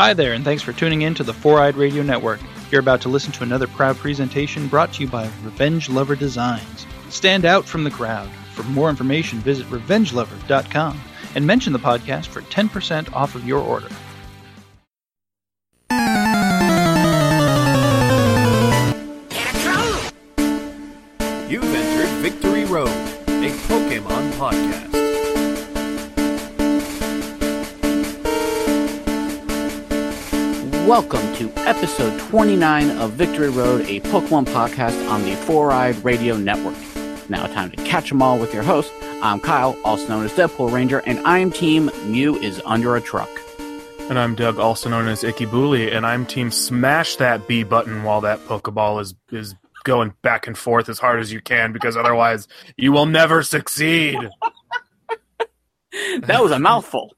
Hi there, and thanks for tuning in to the Four Eyed Radio Network. You're about to listen to another proud presentation brought to you by Revenge Lover Designs. Stand out from the crowd. For more information, visit revengelover.com and mention the podcast for 10% off of your order. You've entered Victory Road, a Pokemon podcast. Welcome to episode 29 of Victory Road, a Pokemon podcast on the Four Eyed Radio Network. Now, time to catch 'em all with your host. I'm Kyle, also known as Deadpool Ranger, and I am Team Mew is under a truck. And I'm Doug, also known as Icky Booley, and I'm team smash that B button while that Pokeball is is going back and forth as hard as you can, because otherwise you will never succeed. That was a mouthful.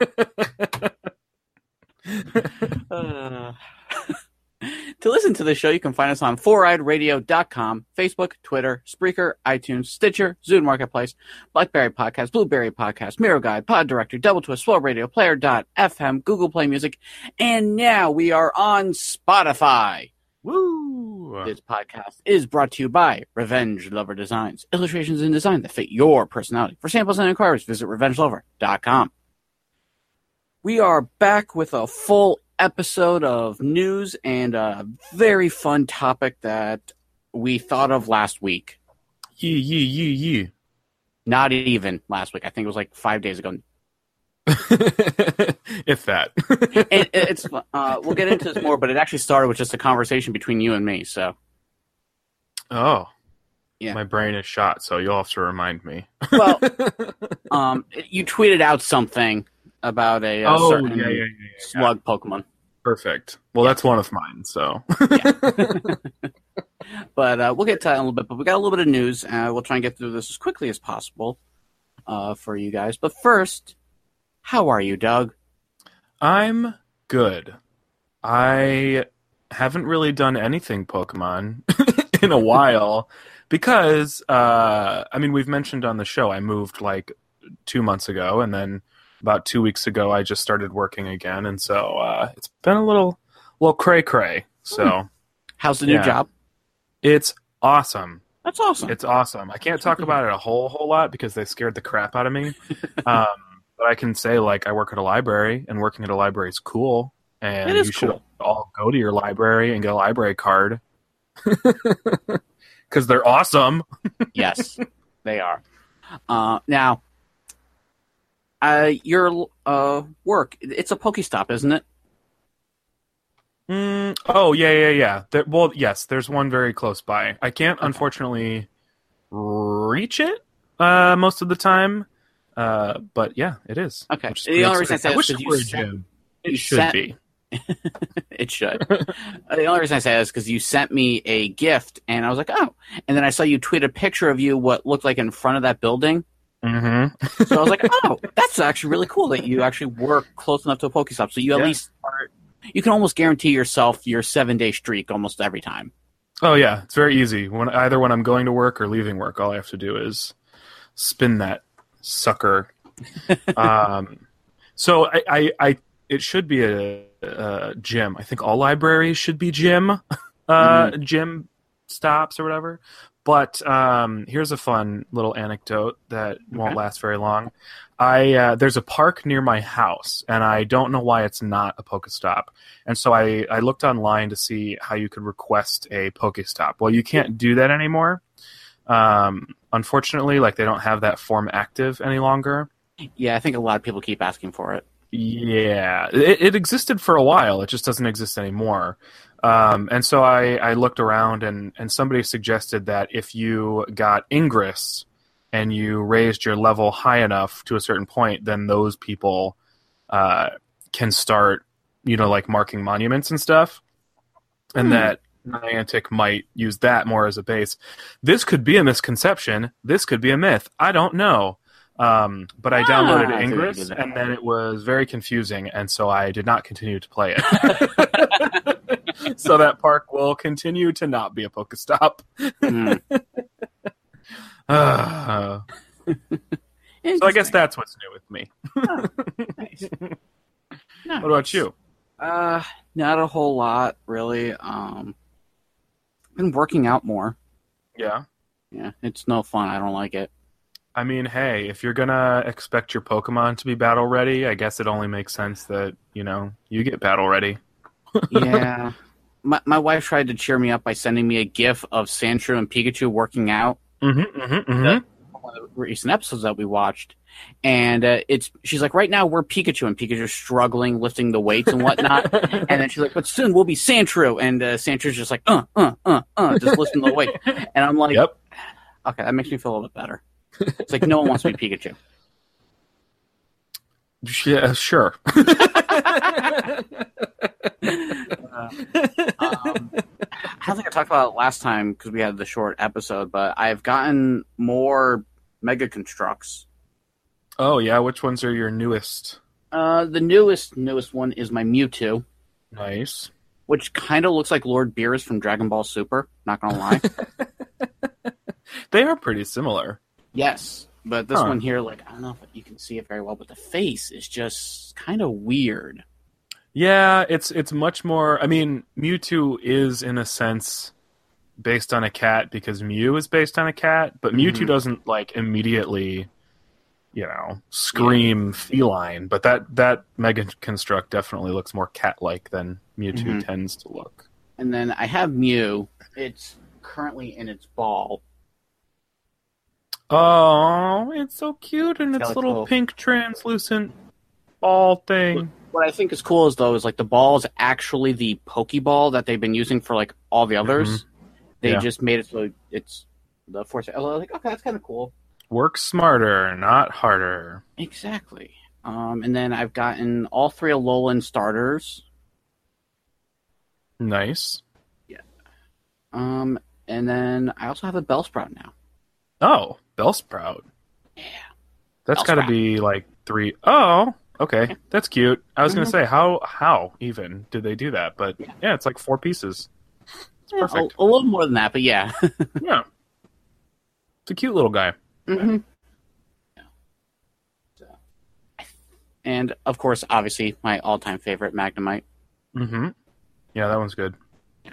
Uh, to listen to the show, you can find us on foureyedradio.com, Facebook, Twitter, Spreaker, iTunes, Stitcher, Zune Marketplace, Blackberry Podcast, Blueberry Podcast, Miro Guide, Pod Director, Double Twist, Slow Radio, Player.fm, Google Play Music, and now we are on Spotify. Woo! This podcast is brought to you by Revenge Lover Designs, illustrations and design that fit your personality. For samples and inquiries, visit revengelover.com. We are back with a full episode of news and a very fun topic that we thought of last week. Yee yee yee yee. Not even last week. I think it was like five days ago. if that. And it's uh, we'll get into this more, but it actually started with just a conversation between you and me. So oh. Yeah. My brain is shot, so you'll have to remind me. Well, um, you tweeted out something about a, uh oh, certain yeah, yeah, yeah, slug Pokemon. Perfect. Well, that's one of mine, so. But uh, we'll get to that in a little bit. But we got a little bit of news. Uh, we'll try and get through this as quickly as possible uh, for you guys. But first, how are you, Doug? I'm good. I haven't really done anything Pokemon in a while because uh I mean we've mentioned on the show I moved like 2 months ago and then about 2 weeks ago I just started working again and so uh it's been a little little cray cray. So How's the new Yeah. job? it's awesome. That's awesome. It's awesome. I can't talk about it a whole whole lot because they scared the crap out of me. Um, but I can say like I work at a library, and working at a library is cool. And It is you should cool. all go to your library and get a library card because they're awesome. yes, they are. Uh, now, uh, your uh, work, it's a Pokestop, isn't it? Mm, oh yeah, yeah, yeah. There, well, yes, there's one very close by. I can't unfortunately reach it uh, most of the time. Uh, but yeah, it is. Okay. The only reason I say that wish is it were a sent- gym. It should sent- be. it should. The only reason I say that is because you sent me a gift, and I was like, oh. And then I saw you tweet a picture of you, what looked like in front of that building. Mm-hmm. So I was like, oh, that's actually really cool that you actually work close enough to a Pokestop. So you at Yeah. least are, you can almost guarantee yourself your seven day streak almost every time. Oh yeah, it's very easy. When either when I'm going to work or leaving work, all I have to do is spin that sucker. um, so I, I, I, it should be a, a gym. I think all libraries should be gym, uh, Mm-hmm. gym stops or whatever. But um, here's a fun little anecdote that won't last very long. I uh, there's a park near my house, and I don't know why it's not a Pokestop. And so I, I looked online to see how you could request a Pokestop. Well, you can't do that anymore. Um, unfortunately, like they don't have that form active any longer. Yeah, I think a lot of people keep asking for it. Yeah, it, it existed for a while. It just doesn't exist anymore. Um, and so I, I looked around, and, and somebody suggested that if you got Ingress and you raised your level high enough to a certain point, then those people uh, can start, you know, like marking monuments and stuff. And Hmm. that Niantic might use that more as a base. This could be a misconception. This could be a myth. I don't know. Um, but I Ah, downloaded I see what you Ingress, and then it was very confusing, and so I did not continue to play it. so that park will continue to not be a Pokestop. Hmm. Uh, so I guess that's what's new with me. Nice. What about you? Uh, not a whole lot, really. Um, been working out more. Yeah. Yeah, it's no fun. I don't like it. I mean, hey, if you're gonna expect your Pokemon to be battle ready, I guess it only makes sense that you know you get battle ready. Yeah. my my wife tried to cheer me up by sending me a GIF of Sandshrew and Pikachu working out. Mm-hmm, mm-hmm, mm-hmm. One of the recent episodes that we watched, and uh, it's she's like, right now we're Pikachu and Pikachu's struggling lifting the weights and whatnot, and then she's like, but soon we'll be Sandshrew, and uh, Sandshrew's just like, uh, uh, uh, uh, just lifting the weight, and I'm like, Yep. okay, that makes me feel a little bit better. It's like no one wants to be Pikachu. Yeah, sure. Um, I don't think I talked about it last time because we had the short episode, but I've gotten more Mega Constructs. oh yeah, which ones are your newest? Uh, the newest newest one is my Mewtwo, Nice. which kind of looks like Lord Beerus from Dragon Ball Super. Not gonna lie. They are pretty similar. yes, but this Huh. one here, like I don't know if you can see it very well, but the face is just kind of weird. Yeah, it's it's much more. I mean, Mewtwo is in a sense based on a cat because Mew is based on a cat, but Mewtwo Mhm. doesn't like immediately, you know, scream feline. But that that Mega Construct definitely looks more cat-like than Mewtwo Mhm. tends to look. And then I have Mew. It's currently in its ball. Oh, it's so cute and It's its little pink translucent ball thing. What I think is cool is though is like the ball is actually the Pokeball that they've been using for like all the others. They Yeah. just made it so it's the force. I was like, okay, that's kind of cool. Work smarter, not harder. Exactly. Um, and then I've gotten all three Alolan starters. Nice. Yeah. Um, and then I also have a Bellsprout now. Oh, Bellsprout. Yeah. That's got to be like three oh okay. That's cute. I was Mhm. gonna say how how even did they do that? But Yeah. yeah, it's like four pieces. It's Yeah, perfect. A, a little more than that, but yeah. Yeah, it's a cute little guy. hmm And of course, obviously, my all-time favorite Magnemite. Mm-hmm. Yeah, that one's good. But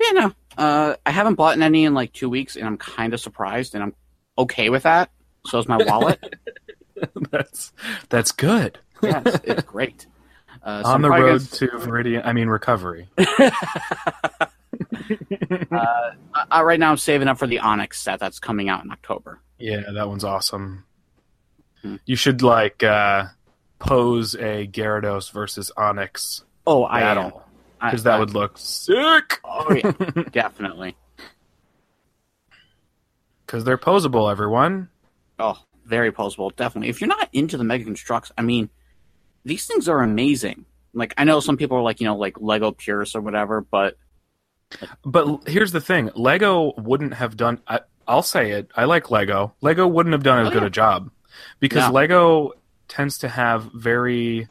yeah, no, uh, I haven't bought any in like two weeks, and I'm kind of surprised, and I'm okay with that. So is my wallet. that's that's good. yes, it's great. Uh, so On I'm the road gonna- to Viridian, I mean recovery. uh, uh, right now, I'm saving up for the Onix set that's coming out in October. Yeah, that one's awesome. Hmm. You should like uh, pose a Gyarados versus Onix Oh, I battle because that I- would look sick. Oh yeah, definitely. Because they're posable, everyone. Oh, very posable, definitely. If you're not into the Mega Constructs, I mean, these things are amazing. Like I know some people are like, you know, like Lego Purist or whatever, but But here's the thing: Lego wouldn't have done. I, I'll say it. I like Lego. Lego wouldn't have done as Oh, good a job because No. Lego tends to have very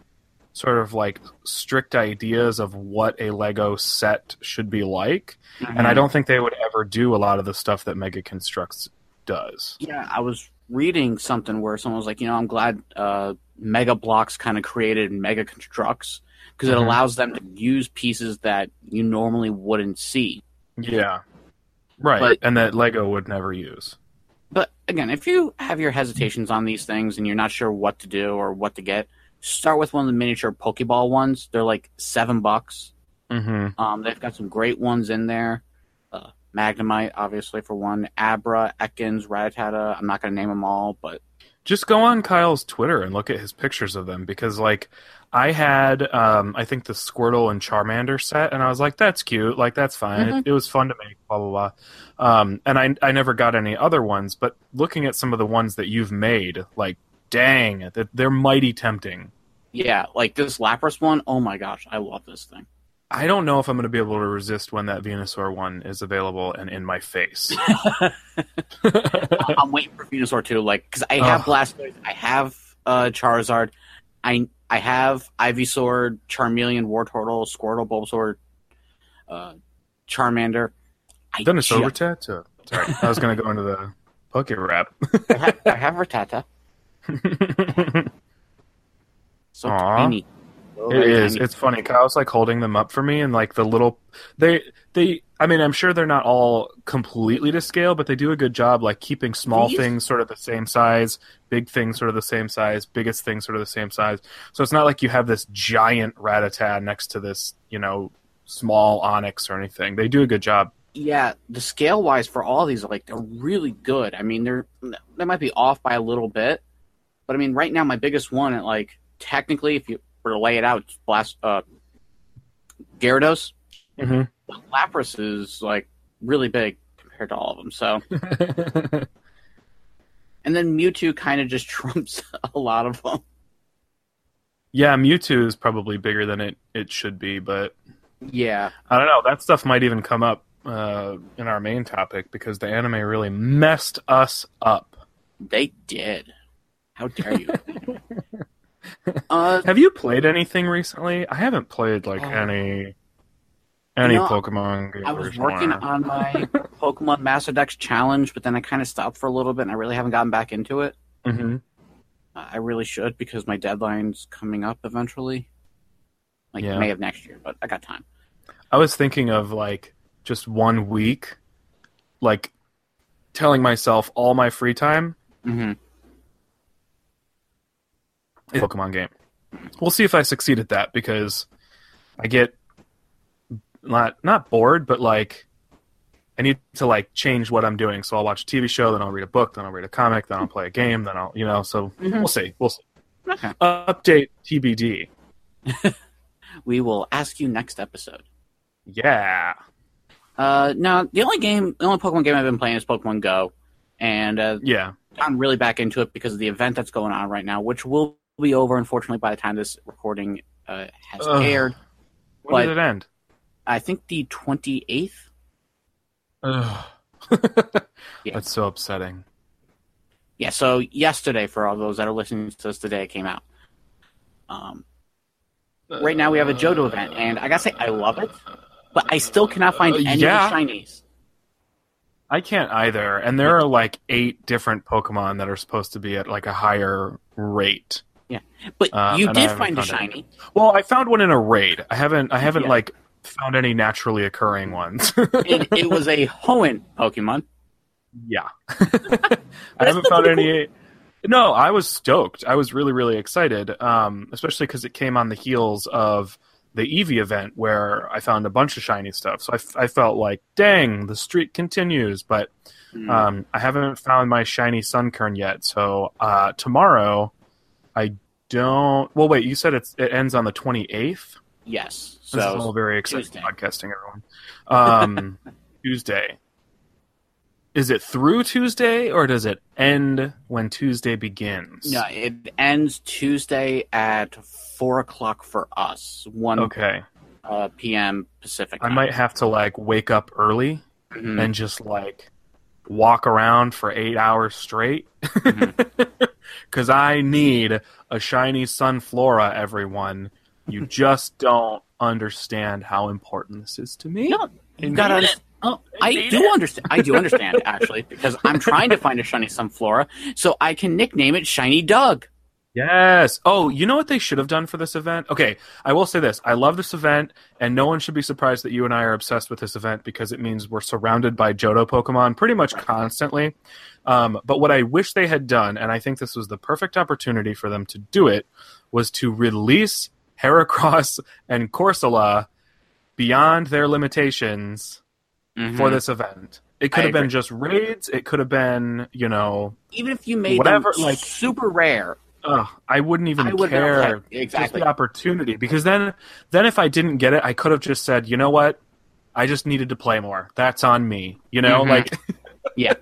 sort of like strict ideas of what a Lego set should be like, and I don't think they would ever do a lot of the stuff that Mega Constructs does. Yeah, I was reading something where someone was like, you know, I'm glad uh, Mega Bloks kind of created Mega Constructs because it Mhm. allows them to use pieces that you normally wouldn't see. Yeah, right, But- and that Lego would never use. But again, if you have your hesitations on these things and you're not sure what to do or what to get, start with one of the miniature Pokeball ones. They're like seven bucks. hmm Um, they've got some great ones in there. Uh, Magnemite, obviously, for one. Abra, Ekans, Rattata. I'm not going to name them all, but just go on Kyle's Twitter and look at his pictures of them because like I had um I think the Squirtle and Charmander set and I was like that's cute like that's fine it, it was fun to make blah blah blah um and I I never got any other ones but looking at some of the ones that you've made like dang that they're mighty tempting yeah, like this Lapras one. Oh my gosh, I love this thing. I don't know if I'm going to be able to resist when that Venusaur one is available and in my face I'm waiting for Venusaur too, like because I have Ugh. Blastoise, I have uh, Charizard, I I have Ivysaur, Charmeleon, Wartortle, Squirtle, Bulbasaur, uh, Charmander. I, Dinosaur ju- Rattata sorry I was going to go into the Poke Rap I, have, I have Rattata. So Aw. tiny. It is. tiny. It's funny. Kyle's like holding them up for me, and like the little they they. I mean, I'm sure they're not all completely to scale, but they do a good job, like keeping small These- things sort of the same size, big things sort of the same size, biggest things sort of the same size. So it's not like you have this giant Rattata next to this, you know, small Onix or anything. They do a good job. Yeah, the scale wise for all these, like they're really good. I mean, they're they might be off by a little bit, but I mean, right now my biggest one, at like technically, if you were to lay it out, blast uh, Gyarados. Mhm. Lapras is like really big compared to all of them. So, and then Mewtwo kind of just trumps a lot of them. yeah, Mewtwo is probably bigger than it it should be, but Yeah, I don't know. That stuff might even come up uh, in our main topic because the anime really messed us up. they did. How dare you? uh, Have you played anything recently? I haven't played like Oh. any any You know, Pokemon game. I was working recently. on my Pokemon Master Dex challenge, but then I kind of stopped for a little bit, and I really haven't gotten back into it. Mhm. Uh, I really should because my deadline's coming up eventually, like Yeah. May of next year. But I got time. I was thinking of like just one week, like telling myself all my free time hmm is a Pokemon game. We'll see if I succeed at that because I get not not bored, but like I need to like change what I'm doing. So I'll watch a TV show, then I'll read a book, then I'll read a comic, then I'll play a game, then I'll you know. So Mhm. we'll see. We'll see. Okay. Update TBD. We will ask you next episode. Yeah. Uh, no, the only game, the only Pokemon game I've been playing is Pokemon Go, and uh, yeah, I'm really back into it because of the event that's going on right now, which will be over unfortunately by the time this recording uh, has Ugh. aired. When But- did it end? I think the twenty eighth. Ugh. Yeah. That's so upsetting. Yeah, so yesterday, for all those that are listening to this today, it came out. Um, right now we have a Johto event, and I gotta say, I love it, but I still cannot find Uh, any yeah. shinies. I can't either. And there are like eight different Pokemon that are supposed to be at like a higher rate. Yeah, but Um, you did find a shiny. Well, I found one in a raid. I haven't. I haven't Yeah. like found any naturally occurring ones. It, it was a Hoenn Pokemon. yeah. I haven't found any. No, I was stoked. I was really, really excited, um, especially because it came on the heels of the Eevee event where I found a bunch of shiny stuff. So I, f- I felt like, dang, the streak continues. But Hmm. Um, I haven't found my shiny Sunkern yet, so uh, tomorrow I don't. Well, wait, you said it's it ends on the twenty eighth. yes. This is all So very exciting Tuesday. podcasting, everyone. Um, Tuesday. Is it through Tuesday or does it end when Tuesday begins? no, it ends Tuesday at four o'clock for us, one Okay, uh, p.m. Pacific. I might have to like wake up early Mhm. and just like walk around for eight hours straight Mm-hmm. because I need a shiny Sunflora. Everyone, you just don't understand how important this is to me. No, you gotta. understand- Oh, I do it. understand. I do understand actually because I'm trying to find a shiny Sunflora so I can nickname it Shiny Doug. Yes. Oh, you know what they should have done for this event? Okay, I will say this. I love this event, and no one should be surprised that you and I are obsessed with this event because it means we're surrounded by Johto Pokemon pretty much constantly. Um, but what I wish they had done, and I think this was the perfect opportunity for them to do it, was to release Heracross and Corsola beyond their limitations for Mhm. this event. It could I have been just raids. It could have been, you know, Even if you made Whatever, them like- super rare, Ugh, I wouldn't even I wouldn't care. have- Just exactly. the opportunity, because then, then if I didn't get it, I could have just said, you know what, I just needed to play more. That's on me. You know, Mhm. like Yeah.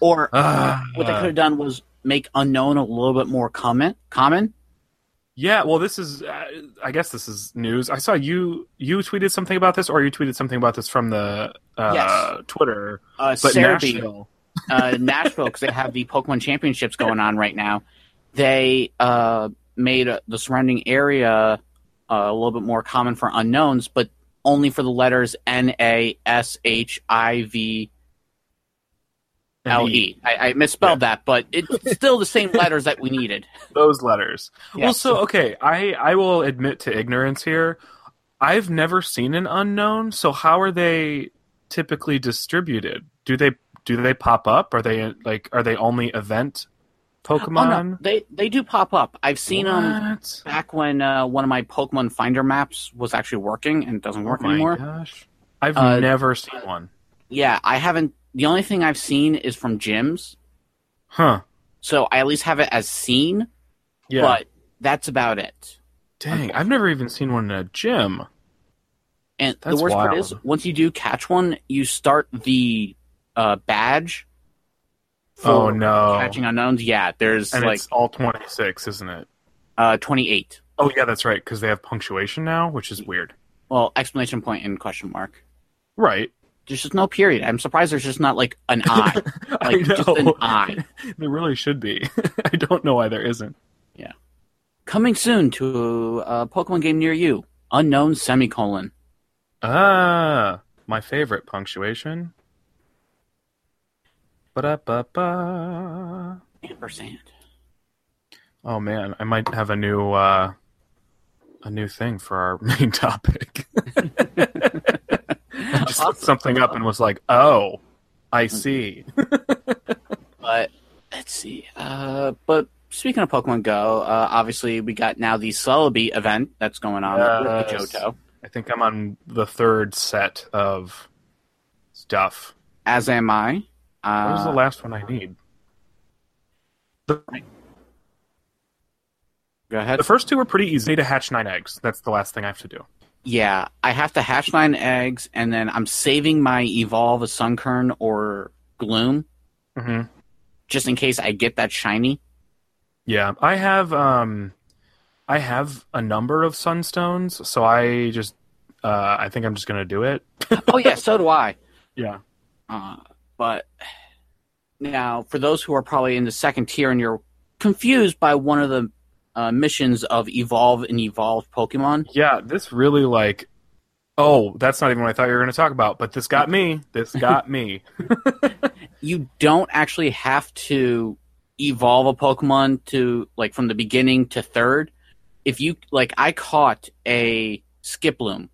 Or ah, what they could have done was make unknown a little bit more common. Common. yeah. Well, this is, uh, I guess this is news. I saw you you tweeted something about this, or you tweeted something about this from the uh, Yes. Twitter, Uh, but Nashville. uh, Nashville, because they have the Pokemon Championships going on right now. They uh, made uh, the surrounding area uh, a little bit more common for unknowns, but only for the letters N A S H I V L E. I, I misspelled that, but it's still the same letters that we needed. Those letters. Well, so okay, I I will admit to ignorance here. I've never seen an unknown, so how are they typically distributed? Do they do they pop up? Are they like are they only event Oh, Pokemon? no, they they do pop up. I've seen them back when uh, one of my Pokemon Finder maps was actually working and it doesn't work oh my anymore. gosh. I've Uh, never seen one. Yeah, I haven't. The only thing I've seen is from gyms, Huh. so I at least have it as seen. Yeah. But that's about it. Dang, I've never even seen one in a gym. And That's the worst part is, once you do catch one, you start the uh, badge. Oh no. Catching unknowns, yeah. There's and like it's all 26, isn't it? uh, 28. Oh yeah, that's right cuz they have punctuation now, which is weird. Well, exclamation point and question mark. Right. There's just no period. I'm surprised there's just not like an I like just an I. There really should be. I don't know why there isn't. Yeah. Coming soon to a Pokemon game near you. Unknown semicolon. Ah, my favorite punctuation. Ba-da-ba-ba. Ampersand. Oh man, I might have a new uh a new thing for our main topic. I just looked something up and was like, "Oh, I see." But let's see. Uh, but speaking of Pokemon Go, uh, obviously we got now the Celebi event that's going on with Johto. I think I'm on the third set of stuff. As am I. What was the Uh, last one I need? The, go ahead. the first two are pretty easy. I need to hatch nine eggs. That's the last thing I have to do. Yeah, I have to hatch nine eggs, and then I'm saving my Evolve a Sunkern or Gloom hmm just in case I get that shiny. Yeah, I have um, I have a number of sunstones, so I just uh, I think I'm just gonna do it. oh yeah, so do I. Yeah. Uh, but now, for those who are probably in the second tier and you're confused by one of the uh, missions of Evolve and Evolve Pokemon, Yeah, this really like. Oh, that's not even what I thought you were going to talk about, but this got me. This got me. you don't actually have to evolve a Pokemon to like from the beginning to third. If you like, I caught a Skiploom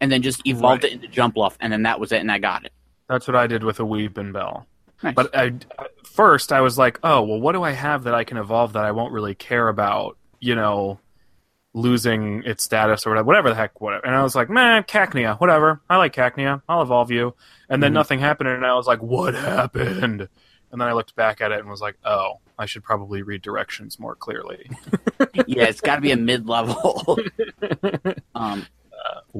and then just evolved Right. it into Jumpluff, and then that was it, and I got it. That's what I did with a Weepinbell. Nice. But I, first, I was like, oh, well, what do I have that I can evolve that I won't really care about, you know, losing its status or whatever, whatever the heck, whatever. And I was like, man, Cacnea, whatever. I like Cacnea. I'll evolve you. And then Mhm. nothing happened, and I was like, what happened? And then I looked back at it and was like, oh, I should probably read directions more clearly. yeah, it's got to be a mid-level. um,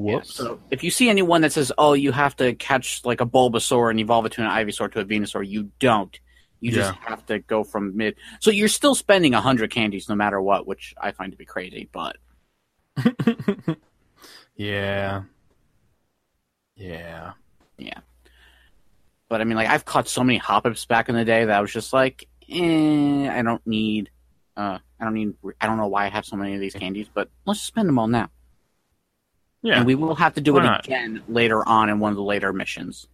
yeah, Whoops. so if you see anyone that says, "Oh, you have to catch like a Bulbasaur and evolve it to an Ivysaur to a Venusaur," you don't. You just have to go from mid. So you're still spending a hundred candies no matter what, which I find to be crazy. But yeah, yeah. Yeah. but I mean, like I've caught so many Hoppips back in the day that I was just like, eh, I don't need. Uh, I don't need. I don't know why I have so many of these candies, but let's just spend them all now. Yeah. And we will have to do Why it not? again later on in one of the later missions,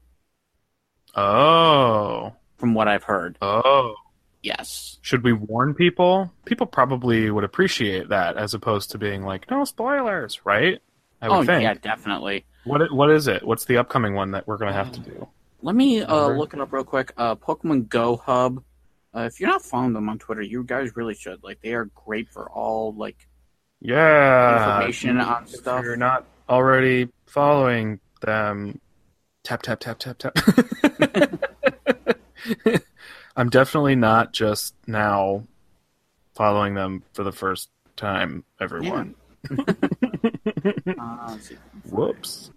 oh. from what I've heard. Oh. Yes. Should we warn people? People probably would appreciate that as opposed to being like, no spoilers, right? I would oh think. yeah, definitely. What i- what is it? What's the upcoming one that we're gonna have to do? Let me uh, Remember? look it up real quick. Uh, Pokemon Go Hub. Uh, if you're not following them on Twitter, you guys really should. Like, they are great for all like Yeah. information on If stuff. you're not already following them, tap tap tap tap tap. I'm definitely not just now following them for the first time, everyone. Uh, let's see. Whoops.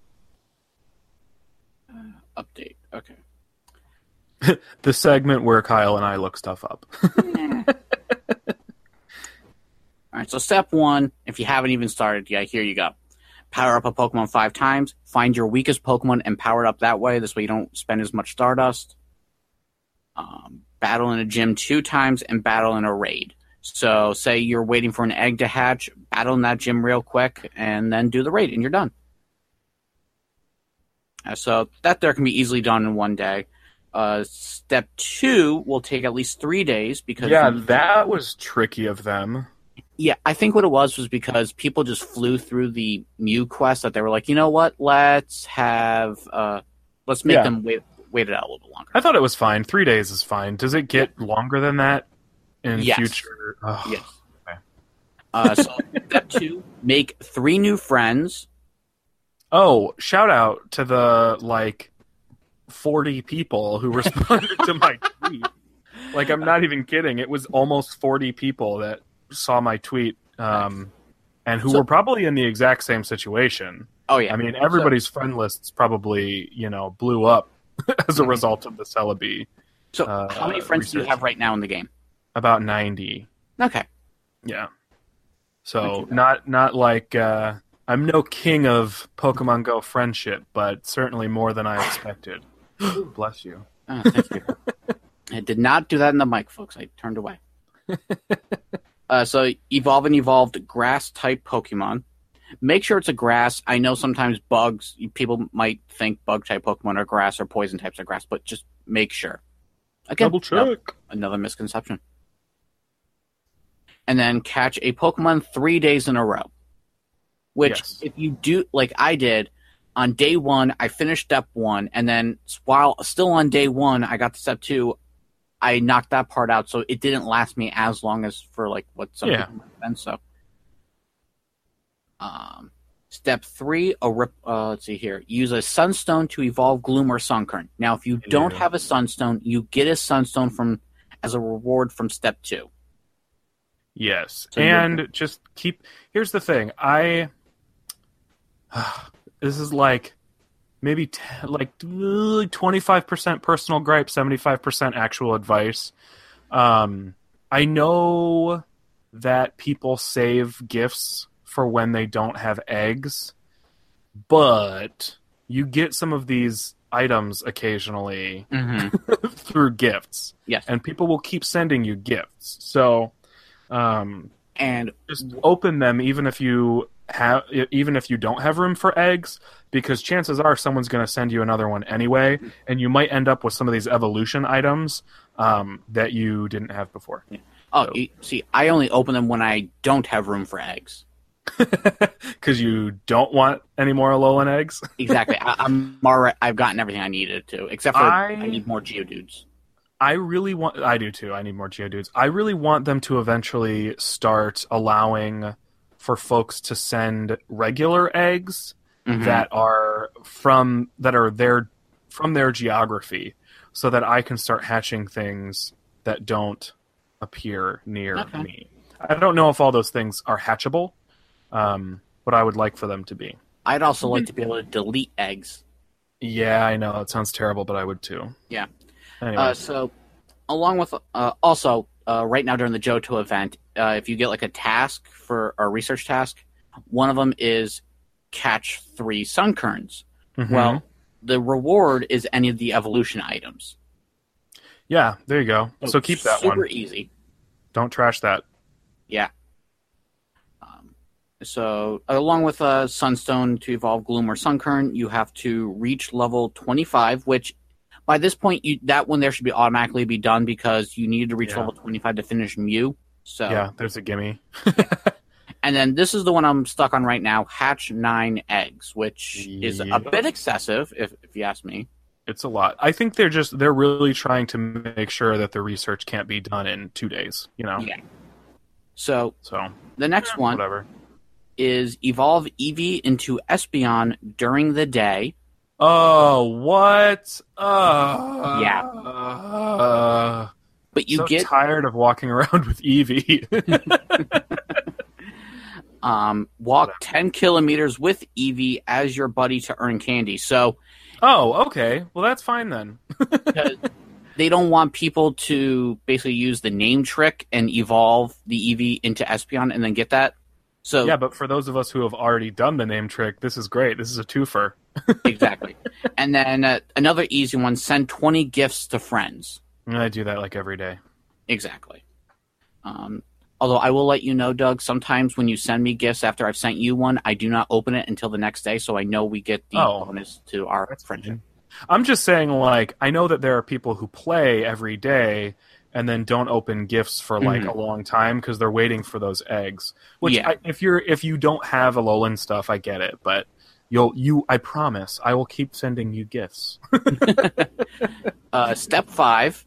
Update. Okay. The segment where Kyle and I look stuff up. All right. So step one, if you haven't even started yet, here you go. Power up a Pokemon five times. Find your weakest Pokemon and power it up that way. This way you don't spend as much Stardust. Um, battle in a gym two times and battle in a raid. So say you're waiting for an egg to hatch, battle in that gym real quick, and then do the raid, and you're done. Uh, so that there can be easily done in one day. Uh, step two will take at least three days because Yeah, that was tricky of them. Yeah, I think what it was was because people just flew through the Mew quest that they were like, you know what, let's have uh let's make Yeah. them wait wait it out a little bit longer. I thought it was fine. Three days is fine. Does it get longer than that in Yes. future? Ugh. Yes. okay. Uh, so step two, make three new friends. Oh, shout out to the like forty people who responded to my tweet. Like I'm not even kidding. It was almost forty people that saw my tweet, um, and who So- were probably in the exact same situation. Oh yeah, I mean, everybody's friend lists probably you know blew up as a Mhm. result of the Celebi. So uh, how many friends do you have right now in the game? About ninety. Okay, Yeah. So not not like uh, I'm no king of Pokemon Go friendship, but certainly more than I expected. Bless you. oh, thank you. I did not do that in the mic, folks. I turned away. uh, so evolve and evolved grass type Pokemon. Make sure it's a grass. I know sometimes bugs. People might think bug type Pokemon are grass or poison types are grass, but just make sure. Again, Double no- check. another misconception. And then catch a Pokemon three days in a row. Which, Yes. if you do, like I did, on day one, I finished step one, and then while still on day one, I got to step two. I knocked that part out, so it didn't last me as long as for like what some Yeah. people have been. So, um, step three, a rip. Uh, let's see here. Use a Sunstone to evolve Gloom or Sunkern. Now, if you don't have a Sunstone, you get a Sunstone from as a reward from step two. Yes. So and just keep here's the thing. I this is like maybe t- like 25% personal gripe, 75% actual advice. Um I know that people save gifts for when they don't have eggs, but you get some of these items occasionally Mm-hmm. through gifts Yes, and people will keep sending you gifts. So um and just open them even if you have even if you don't have room for eggs because chances are someone's going to send you another one anyway and you might end up with some of these evolution items um, that you didn't have before oh, So- you, see, I only open them when I don't have room for eggs. because you don't want any more alolan eggs Exactly. I, I'm already. I've gotten everything I needed to, except for I, I- need more Geodudes. i really want i do too i need more geodudes i really want them to eventually start allowing for folks to send regular eggs Mhm. that are from that are their from their geography so that I can start hatching things that don't appear near Okay. me. I don't know if all those things are hatchable, um, but I would like for them to be. I'd also like to be able to delete eggs. Yeah, I know it sounds terrible, but I would too. Yeah. Anyway, Uh, so, along with uh, also uh, right now during the Johto event, uh, if you get like a task for a research task, one of them is catch three Sunkerns. mhm. Well, the reward is any of the evolution items. yeah, there you go. So keep that super one. easy. Don't trash that. Yeah. Um, so, along with uh, Sunstone to evolve Gloom or Sunkern, you have to reach level 25, which by this point, you that one there should be automatically be done because you needed to reach Yeah. level 25 to finish Mew. So, Yeah, there's a gimme. and then this is the one I'm stuck on right now hatch nine eggs, which is a bit excessive, if, if you ask me. It's a lot. I think they're just they're really trying to make sure that the research can't be done in two days. You know, Yeah. So, so the next one whatever. is evolve Eevee into Espeon during the day. Oh, what? Uh, Yeah. Uh, But you so get tired of walking around with Eevee. um, walk 10 kilometers with Eevee as your buddy to earn candy. So oh, okay. Well, that's fine then. they don't want people to basically use the name trick and evolve the Eevee into Espeon and then get that. So Yeah, but for those of us who have already done the name trick, this is great. This is a twofer. exactly. and then uh, another easy one: send 20 gifts to friends. I do that like every day. Exactly. Um, although I will let you know, Doug, sometimes when you send me gifts after I've sent you one, I do not open it until the next day, so I know we get the Oh. bonus to our friendship. fine. I'm just saying, like, I know that there are people who play every day and then don't open gifts for like Mhm. a long time because they're waiting for those eggs. Which, Yeah. I, if you're if you don't have Alolan stuff, I get it, but you'll you I promise I will keep sending you gifts. Uh, step five: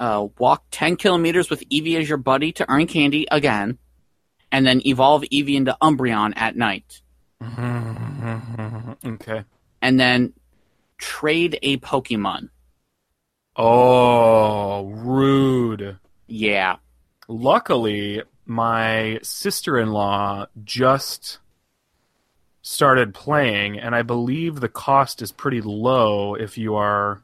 uh, walk ten kilometers with Eevee as your buddy to earn candy again, and then evolve Eevee into Umbreon at night, okay. and then trade a Pokemon. Oh, rude. Yeah, Luckily, my sister in law just started playing, and I believe the cost is pretty low if you are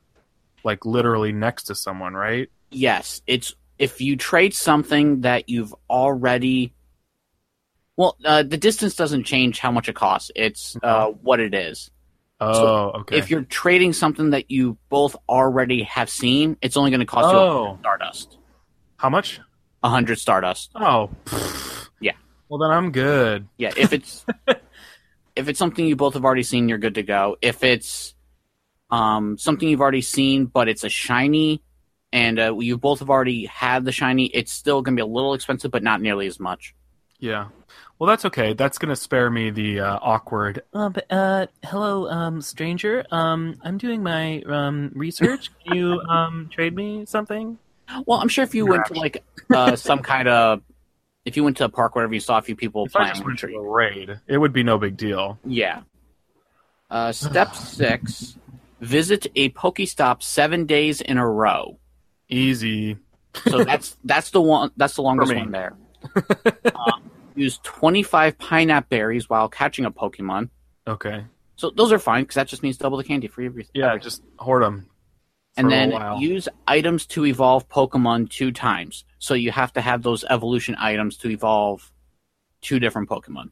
like literally next to someone, right? yes. It's if you trade something that you've already. Well, uh, the distance doesn't change how much it costs. It's uh, what it is. Oh, okay. If you're trading something that you both already have seen, it's only going to cost you Oh. 100 Stardust. How much? A 100 Stardust. Oh, Yeah. Well, then I'm good. Yeah, if it's if it's something you both have already seen, you're good to go. If it's um, something you've already seen, but it's a shiny, and uh, you both have already had the shiny, it's still going to be a little expensive, but not nearly as much. Yeah. Well, that's okay. That's going to spare me the uh, awkward. Uh, but, uh, hello, um, stranger. Um, I'm doing my um research. Can you um trade me something? Well, I'm sure if you went to like uh, some kind of if you went to a park, whatever, you saw a few people If I playing. just went to tree. a raid, it would be no big deal. Yeah. Uh, step six: visit a Pokestop seven days in a row. Easy. So that's that's the one. That's the longest one there. um, use 25 pineapple berries while catching a Pokemon. Okay. So those are fine because that just means double the candy for everything. Yeah, just hoard them. and then use items to evolve Pokemon two times. So you have to have those evolution items to evolve two different Pokemon.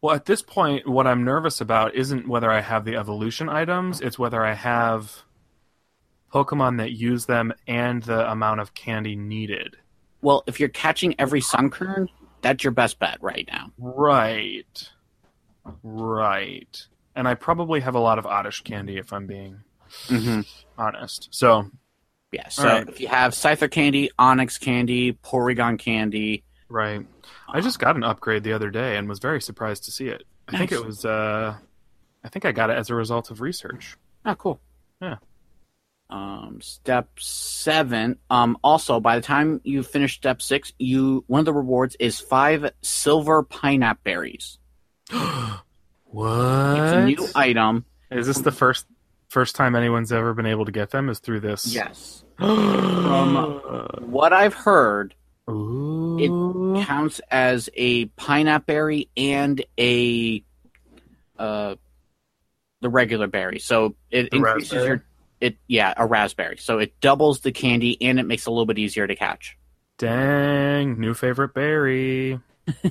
Well, at this point, what I'm nervous about isn't whether I have the evolution items, it's whether I have Pokemon that use them and the amount of candy needed. Well, if you're catching every Sunkern, that's your best bet right now. Right. Right. And I probably have a lot of Oddish candy if I'm being Mm-hmm. honest. So, Yeah. So Alright. if you have Scyther candy, Onix candy, Porygon candy, right. I just got an upgrade the other day and was very surprised to see it. I think it was uh I think I got it as a result of research. Oh, cool. Yeah. Um, step seven. Um, also, by the time you finish step six, you one of the rewards is five silver pineapple berries. What? It's a new item. Is this the first first time anyone's ever been able to get them? Is through this? Yes. From What I've heard Ooh. counts as a pineapple berry and a uh the regular berry. So it The increases Razz Berry? your it yeah a Razz Berry. So it doubles the candy and it makes it a little bit easier to catch. Dang, new favorite berry.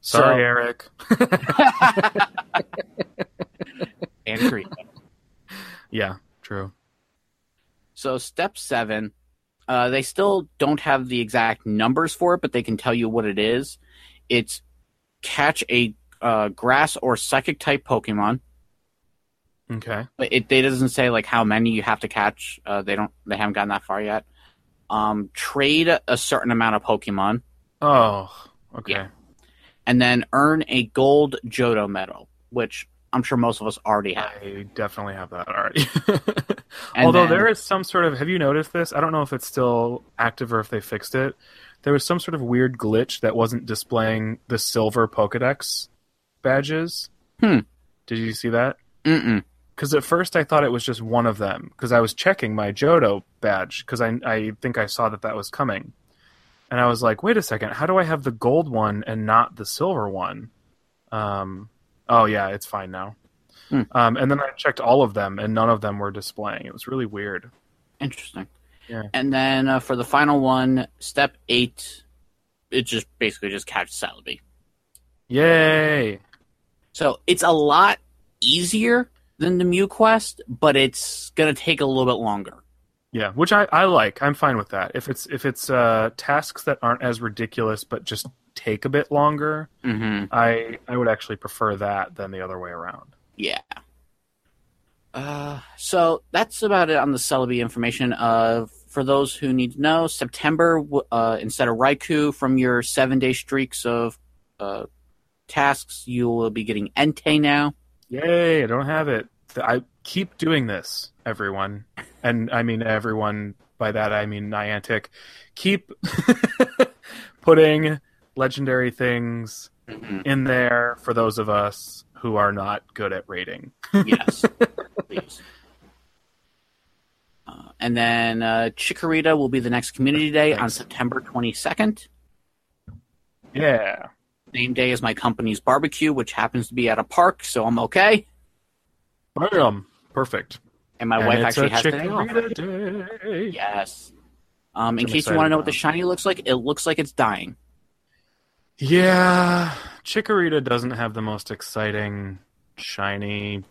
So- Sorry, Eric. And three. yeah, true. So step seven, uh, they still don't have the exact numbers for it, but they can tell you what it is. It's catch a uh, grass or psychic type Pokemon. Okay. But it they doesn't say like how many you have to catch. Uh, they don't. They haven't gotten that far yet. Um, trade a certain amount of Pokemon, Oh, okay. Yeah. and then earn a gold Johto medal, which I'm sure most of us already have. I definitely have that already. Although then- there is some sort of have you noticed this? I don't know if it's still active or if they fixed it. There was some sort of weird glitch that wasn't displaying the silver Pokedex badges. Hmm. Did you see that? Mm-mm. Because at first I thought it was just one of them. Because I was checking my Johto badge because I I think I saw that that was coming, and I was like, wait a second, how do I have the gold one and not the silver one? Um. Oh yeah, it's fine now. Hmm. Um, and then I checked all of them, and none of them were displaying. It was really weird. Interesting. Yeah. And then uh, for the final one, step eight, it just basically just catch Celebi. Yay! So it's a lot easier than the Mew quest, but it's gonna take a little bit longer. Yeah, which I, I like. I'm fine with that. If it's if it's uh, tasks that aren't as ridiculous but just take a bit longer, Mm-hmm. I I would actually prefer that than the other way around. Yeah. Uh, so that's about it on the Celebi information. Uh, for those who need to know, September, uh, instead of Raikou from your seven day streaks of uh, tasks, you will be getting Entei now. Yay! I don't have it. I keep doing this, everyone, and I mean everyone. By that I mean Niantic. Keep putting legendary things in there for those of us who are not good at rating. Yes, please. Uh, and then uh, Chikorita will be the next Community Day on September 22nd. Yeah. Same day as my company's barbecue, which happens to be at a park, so I'm okay. Bam. Perfect. And my And wife actually has the day off. Day. Yes. Um, in I'm case you want to know what the shiny looks like, it looks like it's dying. Yeah, Chikorita doesn't have the most exciting shiny.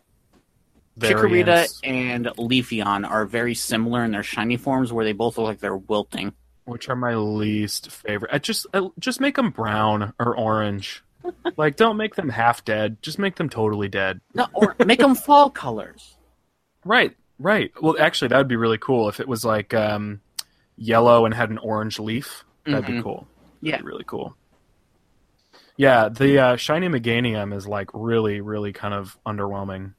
Chikorita variants, and Leafeon are very similar in their shiny forms, where they both look like they're wilting. Which are my least favorite. I just I, just make them brown or orange. like, don't make them half dead. Just make them totally dead. No, or make them fall colors. Right, right. Well, actually, that would be really cool if it was like um, yellow and had an orange leaf. That'd be Mhm. cool. Yeah. That'd be really cool. Yeah, the uh, shiny Meganium is like really, really kind of underwhelming.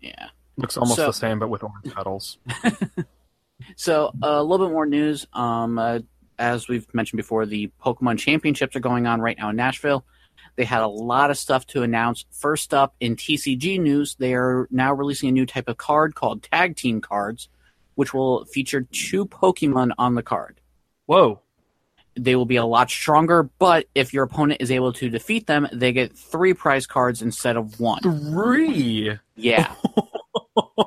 Yeah. Looks almost So- the same, but with orange petals. So uh, a little bit more news. Um, uh, as we've mentioned before, the Pokemon Championships are going on right now in Nashville. They had a lot of stuff to announce. First up in TCG news, they are now releasing a new type of card called Tag Team cards, which will feature two Pokemon on the card. Whoa. They will be a lot stronger, but if your opponent is able to defeat them, they get three prize cards instead of one. Three. Yeah.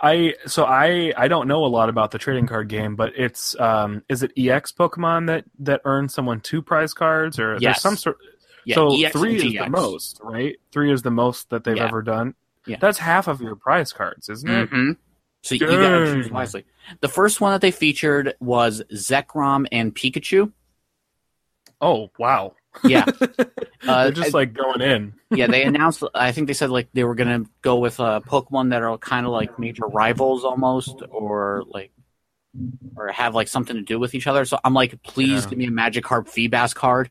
I so I I don't know a lot about the trading card game, but it's um is it EX Pokemon that that earn someone two prize cards or there's some sort Yeah. so EX three is the most, right? Three is the most that they've Yeah. ever done. Yeah. That's half of your prize cards, isn't it? hmm So you gotta choose wisely. The first one that they featured was Zekrom and Pikachu. Oh wow. Yeah. Uh, They're just like going in. yeah, they announced. I think they said like they were gonna go with uh, Pokemon that are kind of like major rivals almost, or like, or have like something to do with each other. So I'm like, please Yeah. give me a Magic Magikarp Feebas card.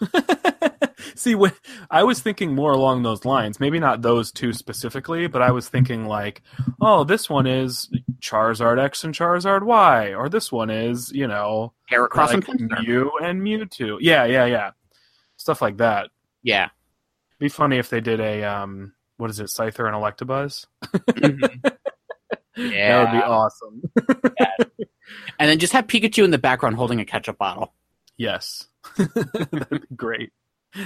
See, when I was thinking more along those lines, maybe not those two specifically, but I was thinking like, oh, this one is Charizard X and Charizard Y, or this one is, you know, Heracross like and Pinsir. Mew and Mewtwo. Yeah, yeah, yeah. Stuff like that. Yeah. Be funny if they did a um, what is it, Scyther and Electabuzz? Yeah. That would be awesome. And then just have Pikachu in the background holding a ketchup bottle. yes, that'd be great.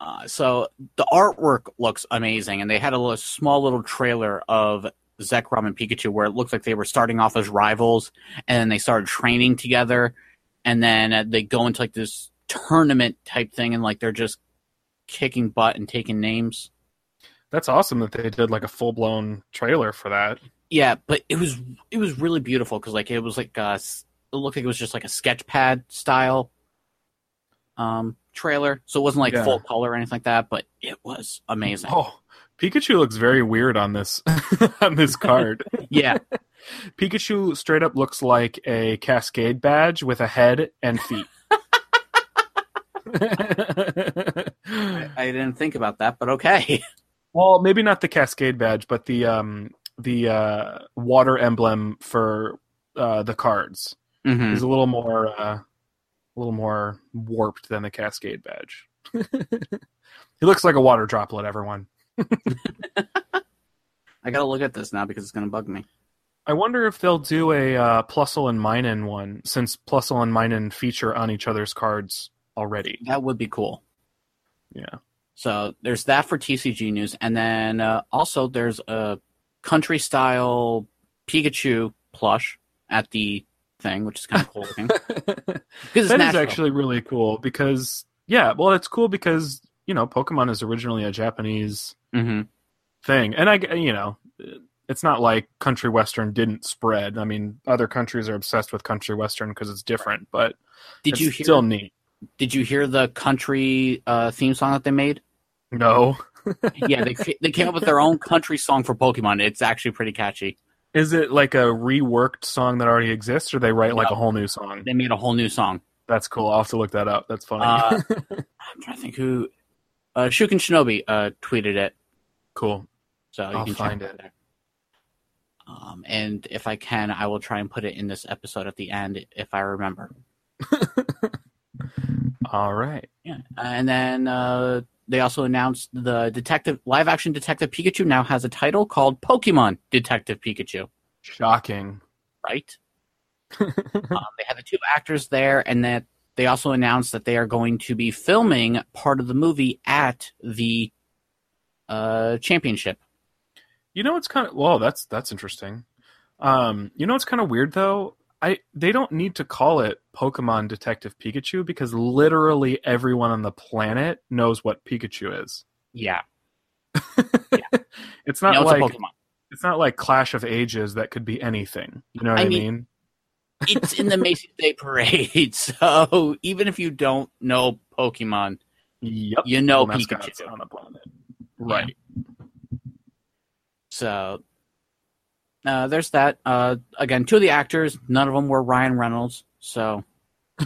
Uh, so the artwork looks amazing, and they had a little, small little trailer of Zekrom and Pikachu where it looked like they were starting off as rivals, and then they started training together, and then uh, they go into like this tournament type thing, and like they're just kicking butt and taking names. That's awesome that they did like a full blown trailer for that. Yeah, but it was it was really beautiful because like it was like uh it looked like it was just like a sketch pad style um trailer, so it wasn't like Yeah. full color or anything like that, but it was amazing. Oh, Pikachu looks very weird on this on this card. Yeah, Pikachu straight up looks like a Cascade badge with a head and feet. I didn't think about that, but okay. well, maybe not the Cascade badge, but the um the uh, water emblem for uh, the cards hmm is a little more uh, a little more warped than the Cascade badge. he looks like a water droplet. Everyone. I gotta look at this now because it's gonna bug me. I wonder if they'll do a uh, Plusle and Minun one, since Plusle and Minun feature on each other's cards already. That would be cool. Yeah. So there's that for TCG news, and then uh, also there's a country style Pikachu plush at the thing, which is kind of cool looking. That is Nashville. actually really cool because, yeah, well, it's cool because, you know, Pokemon is originally a Japanese hmm thing. And I, you know, it's not like country western didn't spread. I mean, other countries are obsessed with country western because it's different, but Did it's you hear? still neat. Did you hear the country uh, theme song that they made? No. yeah, they they came up with their own country song for Pokemon. It's actually pretty catchy. Is it like a reworked song that already exists, or they write like No. a whole new song? They made a whole new song. That's cool. I'll have to look that up. That's funny. Uh, I'm trying to think who. Uh, Shuken Shinobi uh, tweeted it, cool. so you I'll can find it. there. Um, and if I can, I will try and put it in this episode at the end if I remember. All right. Yeah, and then uh, they also announced the detective live action Detective Pikachu now has a title called Pokemon Detective Pikachu. Shocking. Right? um, they had the two actors there, and that they also announced that they are going to be filming part of the movie at the uh, championship. You know what's kind of well, that's that's interesting. Um, you know what's kind of weird though? I they don't need to call it Pokemon Detective Pikachu because literally everyone on the planet knows what Pikachu is. Yeah, It's not it's like Pokemon. it's not like Clash of Ages that could be anything. You know what I I, mean- mean? It's in the Macy's Day Parade, so even if you don't know Pokemon, Yep. you know Pikachu. on the planet. Right. So uh, there's that. Uh, again, two of the actors, none of them were Ryan Reynolds. So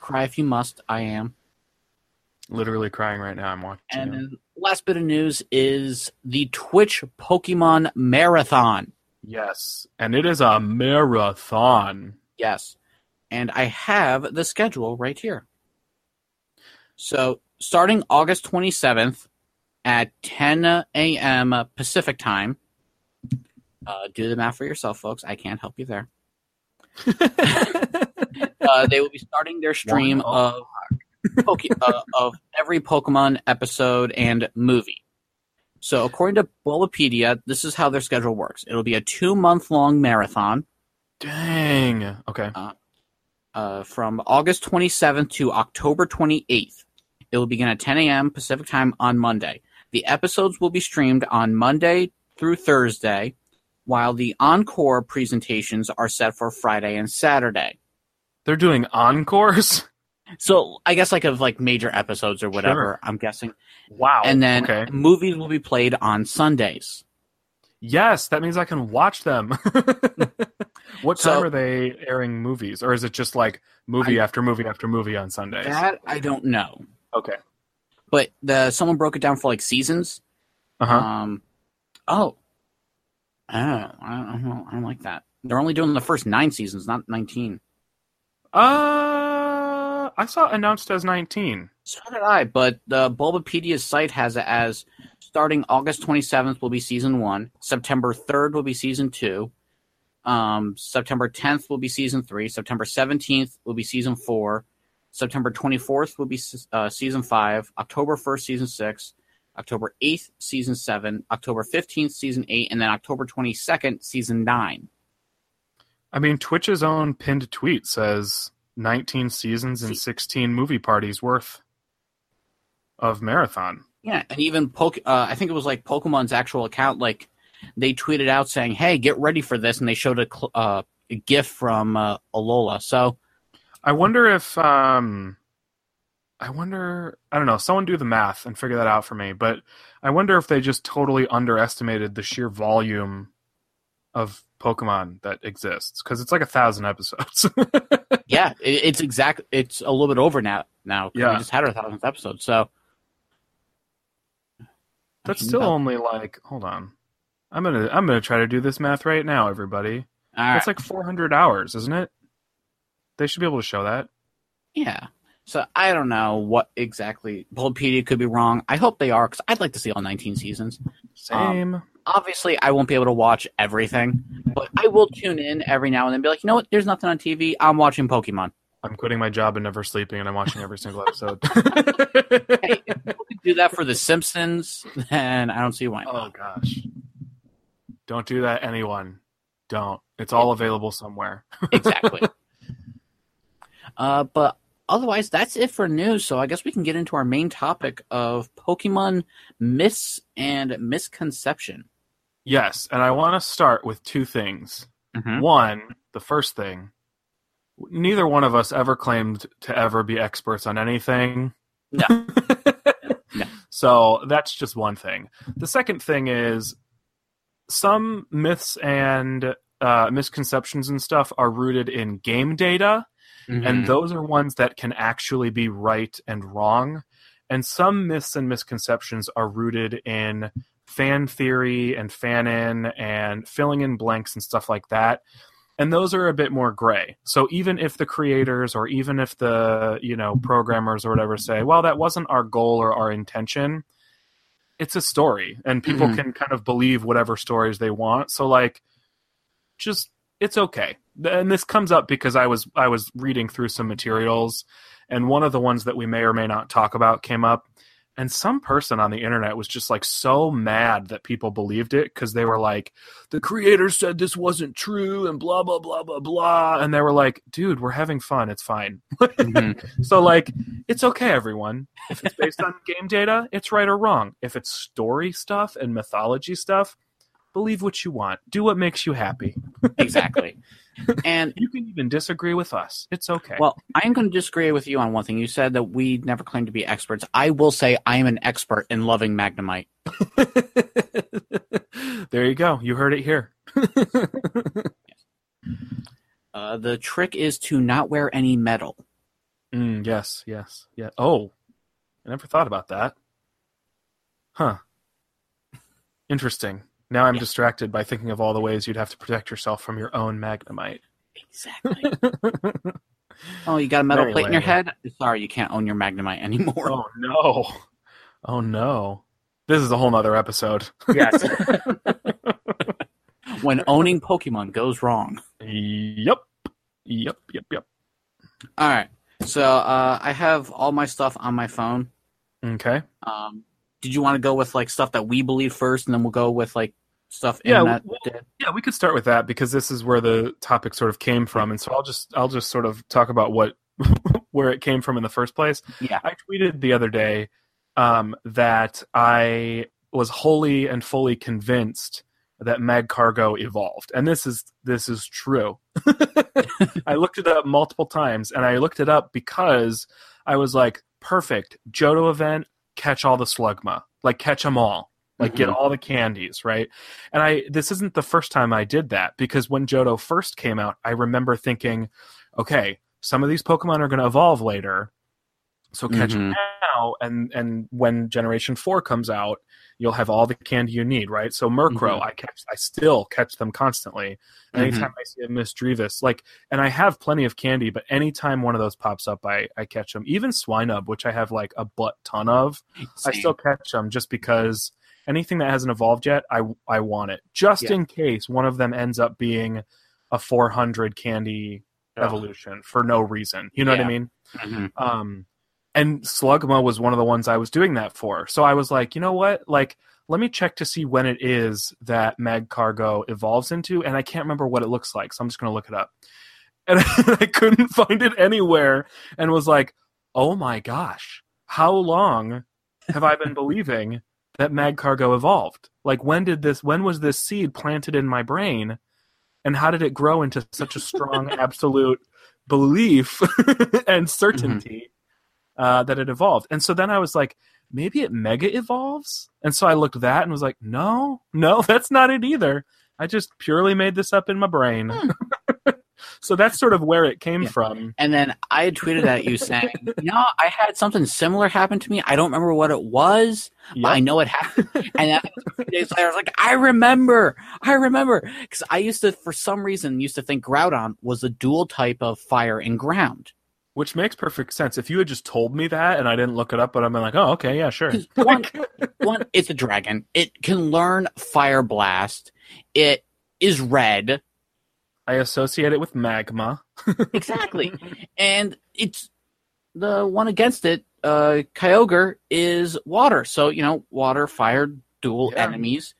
cry if you must. I am. Literally crying right now. I'm watching. And it. last bit of news is the Twitch Pokemon Marathon. Yes, and it is a marathon. Yes. And I have the schedule right here. So, starting August 27th at 10 a.m. Pacific time, uh, do the math for yourself, folks. I can't help you there. uh, they will be starting their stream of Poke- uh, of every Pokemon episode and movie. So, according to Bulbapedia, this is how their schedule works. It'll be a two month long marathon Dang. Okay. uh, from August 27th to October 28th. It will begin at 10 a.m. Pacific time on Monday. The episodes will be streamed on Monday through Thursday, while the encore presentations are set for Friday and Saturday. They're doing encores. So I guess like of like major episodes or whatever, Sure. I'm guessing. Wow. And then okay. movies will be played on Sundays. Yes, that means I can watch them. what time So- are they airing movies, or is it just like movie after movie after movie on Sundays? That I don't know. Okay. But the someone broke it down for like seasons. Uh huh. Um, oh, I don't, I don't, I don't like that. They're only doing the first nine seasons, not nineteen. Uh, I saw it announced as nineteen. So did I, but the Bulbapedia site has it as starting August twenty seventh will be season one, September third will be season two, um, September tenth will be season three, September seventeenth will be season four, September twenty fourth will be uh, season five, October first season six, October eighth season seven, October fifteenth season eight, and then October twenty second season nine. I mean, Twitch's own pinned tweet says nineteen seasons and sixteen movie parties worth of marathon. Yeah, and even Poke, uh, I think it was like Pokemon's actual account, like they tweeted out saying, "Hey, get ready for this," and they showed a, cl- uh, a GIF from uh, Alola. So I wonder if um I wonder I don't know, someone do the math and figure that out for me, but I wonder if they just totally underestimated the sheer volume of Pokemon that exists because it's like a thousand episodes. yeah, it, it's exact. It's a little bit over now. Now, Yeah. we just had our thousandth episode, so That's still only like hold on. I'm gonna I'm gonna try to do this math right now, everybody. all right. That's like 400 hours, isn't it? They should be able to show that. yeah. So I don't know what exactly Bulbapedia could be wrong. I hope they are because I'd like to see all 19 seasons. Same. Obviously, I won't be able to watch everything, but I will tune in every now and then. Be like, you know what? There's nothing on TV. I'm watching Pokemon. I'm quitting my job and never sleeping, and I'm watching every single episode. Hey, do that for The Simpsons, then I don't see why. oh gosh! Don't do that, anyone. Don't. It's all available somewhere. exactly. uh, but otherwise, that's it for news. So I guess we can get into our main topic of Pokemon myths and misconception. Yes, and I want to start with two things. Mhm. One, the first thing, neither one of us ever claimed to ever be experts on anything. No. So that's just one thing. The second thing is some myths and uh, misconceptions and stuff are rooted in game data, Mm-hmm. and those are ones that can actually be right and wrong. And some myths and misconceptions are rooted in fan theory and fan in and filling in blanks and stuff like that. And those are a bit more gray. So even if the creators or even if the, you know, programmers or whatever say, well, that wasn't our goal or our intention, it's a story and people Mhm. can kind of believe whatever stories they want. So like just it's okay. And this comes up because I was I was reading through some materials and one of the ones that we may or may not talk about came up and some person on the internet was just like so mad that people believed it because they were like the creators said this wasn't true and blah blah blah blah blah and they were like dude we're having fun it's fine Mhm. so like it's okay everyone if it's based on game data it's right or wrong if it's story stuff and mythology stuff believe what you want do what makes you happy exactly. And you can even disagree with us it's okay well, I am going to disagree with you on one thing. You said that we never claim to be experts. I will say I am an expert in loving Magnemite. there you go you heard it here Uh, the trick is to not wear any metal. Mm, yes, yes, yeah. Oh, I never thought about that. Huh. Interesting. Now I'm Yeah. distracted by thinking of all the ways you'd have to protect yourself from your own magnemite. Exactly. oh, you got a metal Very plate in your head? Sorry, you can't own your Magnemite anymore. oh no. Oh no. This is a whole nother episode. Yes. when owning Pokemon goes wrong. yep. Yep, yep, yep. All right. So uh, I have all my stuff on my phone. Okay. Um, did you want to go with like stuff that we believe first, and then we'll go with like stuff Yeah, internet well-? Yeah, we could start with that because this is where the topic sort of came from, and so I'll just I'll just sort of talk about what where it came from in the first place. Yeah. I tweeted the other day um, that I was wholly and fully convinced that Magcargo evolved, and this is this is true. I looked it up multiple times, and I looked it up because I was like, perfect Johto event, catch all the Slugma, like catch them all, like get all the candies, right? And I this isn't the first time I did that because when Johto first came out, I remember thinking, okay, some of these Pokemon are going to evolve later, so catch them Mhm. now, and and when Generation Four comes out, you'll have all the candy you need, right? So Murkrow, Mhm. I catch, I still catch them constantly. And Anytime I see a Misdreavus, like, and I have plenty of candy, but anytime one of those pops up, I I catch them. Even Swinub, which I have like a butt ton of, I still catch them just because anything that hasn't evolved yet, I I want it just Yeah. in case one of them ends up being a 400 candy evolution for no reason. You know what I Yeah. mean? Mhm. Um, and Slugma was one of the ones I was doing that for. So I was like, you know what? Like, let me check to see when it is that Magcargo evolves into, and I can't remember what it looks like, so I'm just going to look it up. And I couldn't find it anywhere, and was like, oh my gosh, how long have I been believing that Magcargo evolved? Like, when did this? When was this seed planted in my brain? And how did it grow into such a strong, absolute belief and mm-hmm. certainty uh, that it evolved. And so then I was like, maybe it mega evolves. And so I looked that and was like, no, no, that's not it either. I just purely made this up in my brain. so that's sort of where it came Yeah. from. And then I had tweeted at you saying, you know, I had something similar happen to me. I don't remember what it was, but I know it happened. and then days later, I was like, I remember, I remember, because I used to, for some reason, used to think Groudon was a dual type of fire and ground. Which makes perfect sense. If you had just told me that and I didn't look it up, but I'm like, oh, okay, yeah, sure. one, one, it's a dragon. It can learn Fire Blast. It is red. I associate it with magma. Exactly. and it's the one against it, uh, Kyogre is water. So, you know, water, fire, dual Yeah. enemies.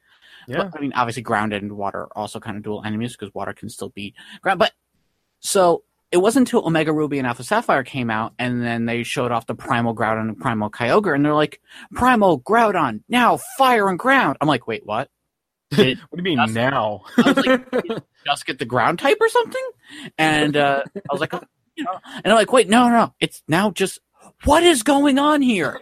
Yeah. But, I mean, obviously, ground and water are also kind of dual enemies because water can still be ground. But so it wasn't until Omega Ruby and Alpha Sapphire came out, and then they showed off the Primal Groudon and Primal Kyogre, and they're like, Primal Groudon, now fire and ground. I'm like, wait, what? Did What do you mean Just- now? I was like, just get the ground type or something? And uh, I was like, you know, and I'm like, wait, no, no, no, it's now just what is going on here?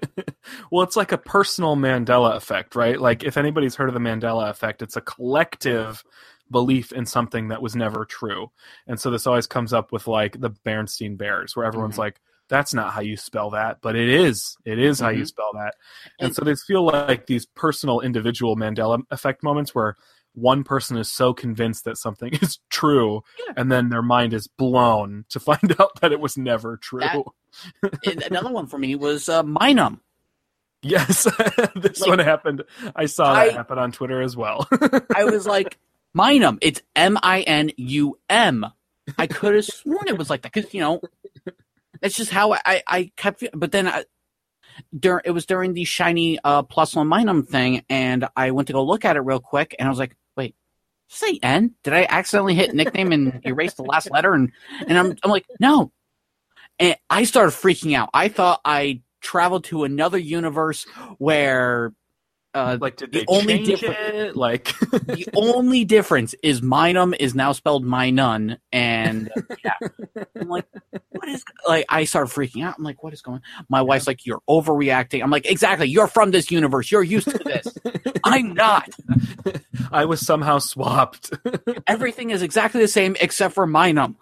well, it's like a personal Mandela effect, right? Like if anybody's heard of the Mandela effect, it's a collective belief in something that was never true. And so this always comes up with like the Bernstein Bears, where everyone's Mhm. like, that's not how you spell that, but it is. It is how you Mhm. spell that. And, And- so they feel like these personal individual Mandela effect moments where one person is so convinced that something is true Yeah. and then their mind is blown to find out that it was never true. That- another one for me was uh, Minum. Yes, this Like- one happened. I saw I- that happen on Twitter as well. I was like, Minum. It's M I N U M. I could have sworn it was like that because you know, that's just how I I kept. But then I, during it was during the shiny uh, plus one Minum thing, and I went to go look at it real quick, and I was like, wait. Say N? Did I accidentally hit nickname and erase the last letter? And and I'm I'm like no, and I started freaking out. I thought I traveled to another universe where uh, like, did The only change difference- it? Like, the only difference is Minum is now spelled Minun, and yeah, I'm like, what is like? I started freaking out. I'm like, what is going? On? My wife's like, you're overreacting. I'm like, exactly. You're from this universe. You're used to this. I'm not. I was somehow swapped. Everything is exactly the same except for Minum.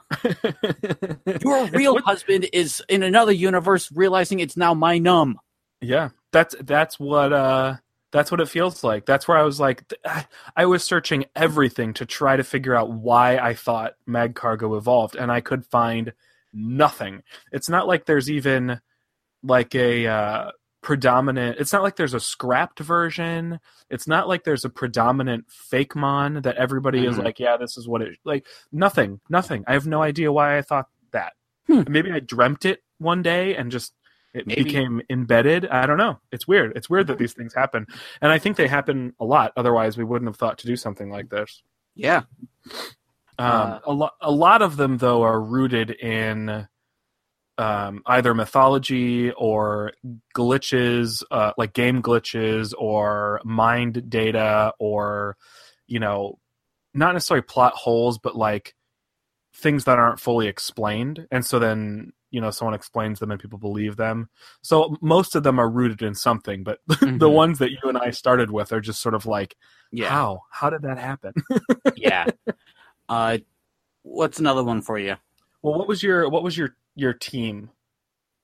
Your real what- husband is in another universe, realizing it's now Minum. Yeah, that's that's what uh that's what it feels like. That's where I was like, I, I was searching everything to try to figure out why I thought Magcargo evolved, and I could find nothing. It's not like there's even like a uh, predominant. It's not like there's a scrapped version. It's not like there's a predominant fake mon that everybody is Mhm. like, yeah, this is what it like. Nothing, nothing. I have no idea why I thought that. Hmm. Maybe I dreamt it one day and just it Maybe. became embedded. I don't know. It's weird. It's weird that these things happen, and I think they happen a lot. Otherwise, we wouldn't have thought to do something like this. Yeah. Um, Uh, a lot, a lot of them though are rooted in um, either mythology or glitches, uh, like game glitches, or mined data, or you know, not necessarily plot holes, but like things that aren't fully explained, and so then you know someone explains them and people believe them. So most of them are rooted in something, but the Mhm. ones that you and I started with are just sort of like, Yeah. how? How did that happen? yeah. Uh, what's another one for you? Well, what was your what was your your team?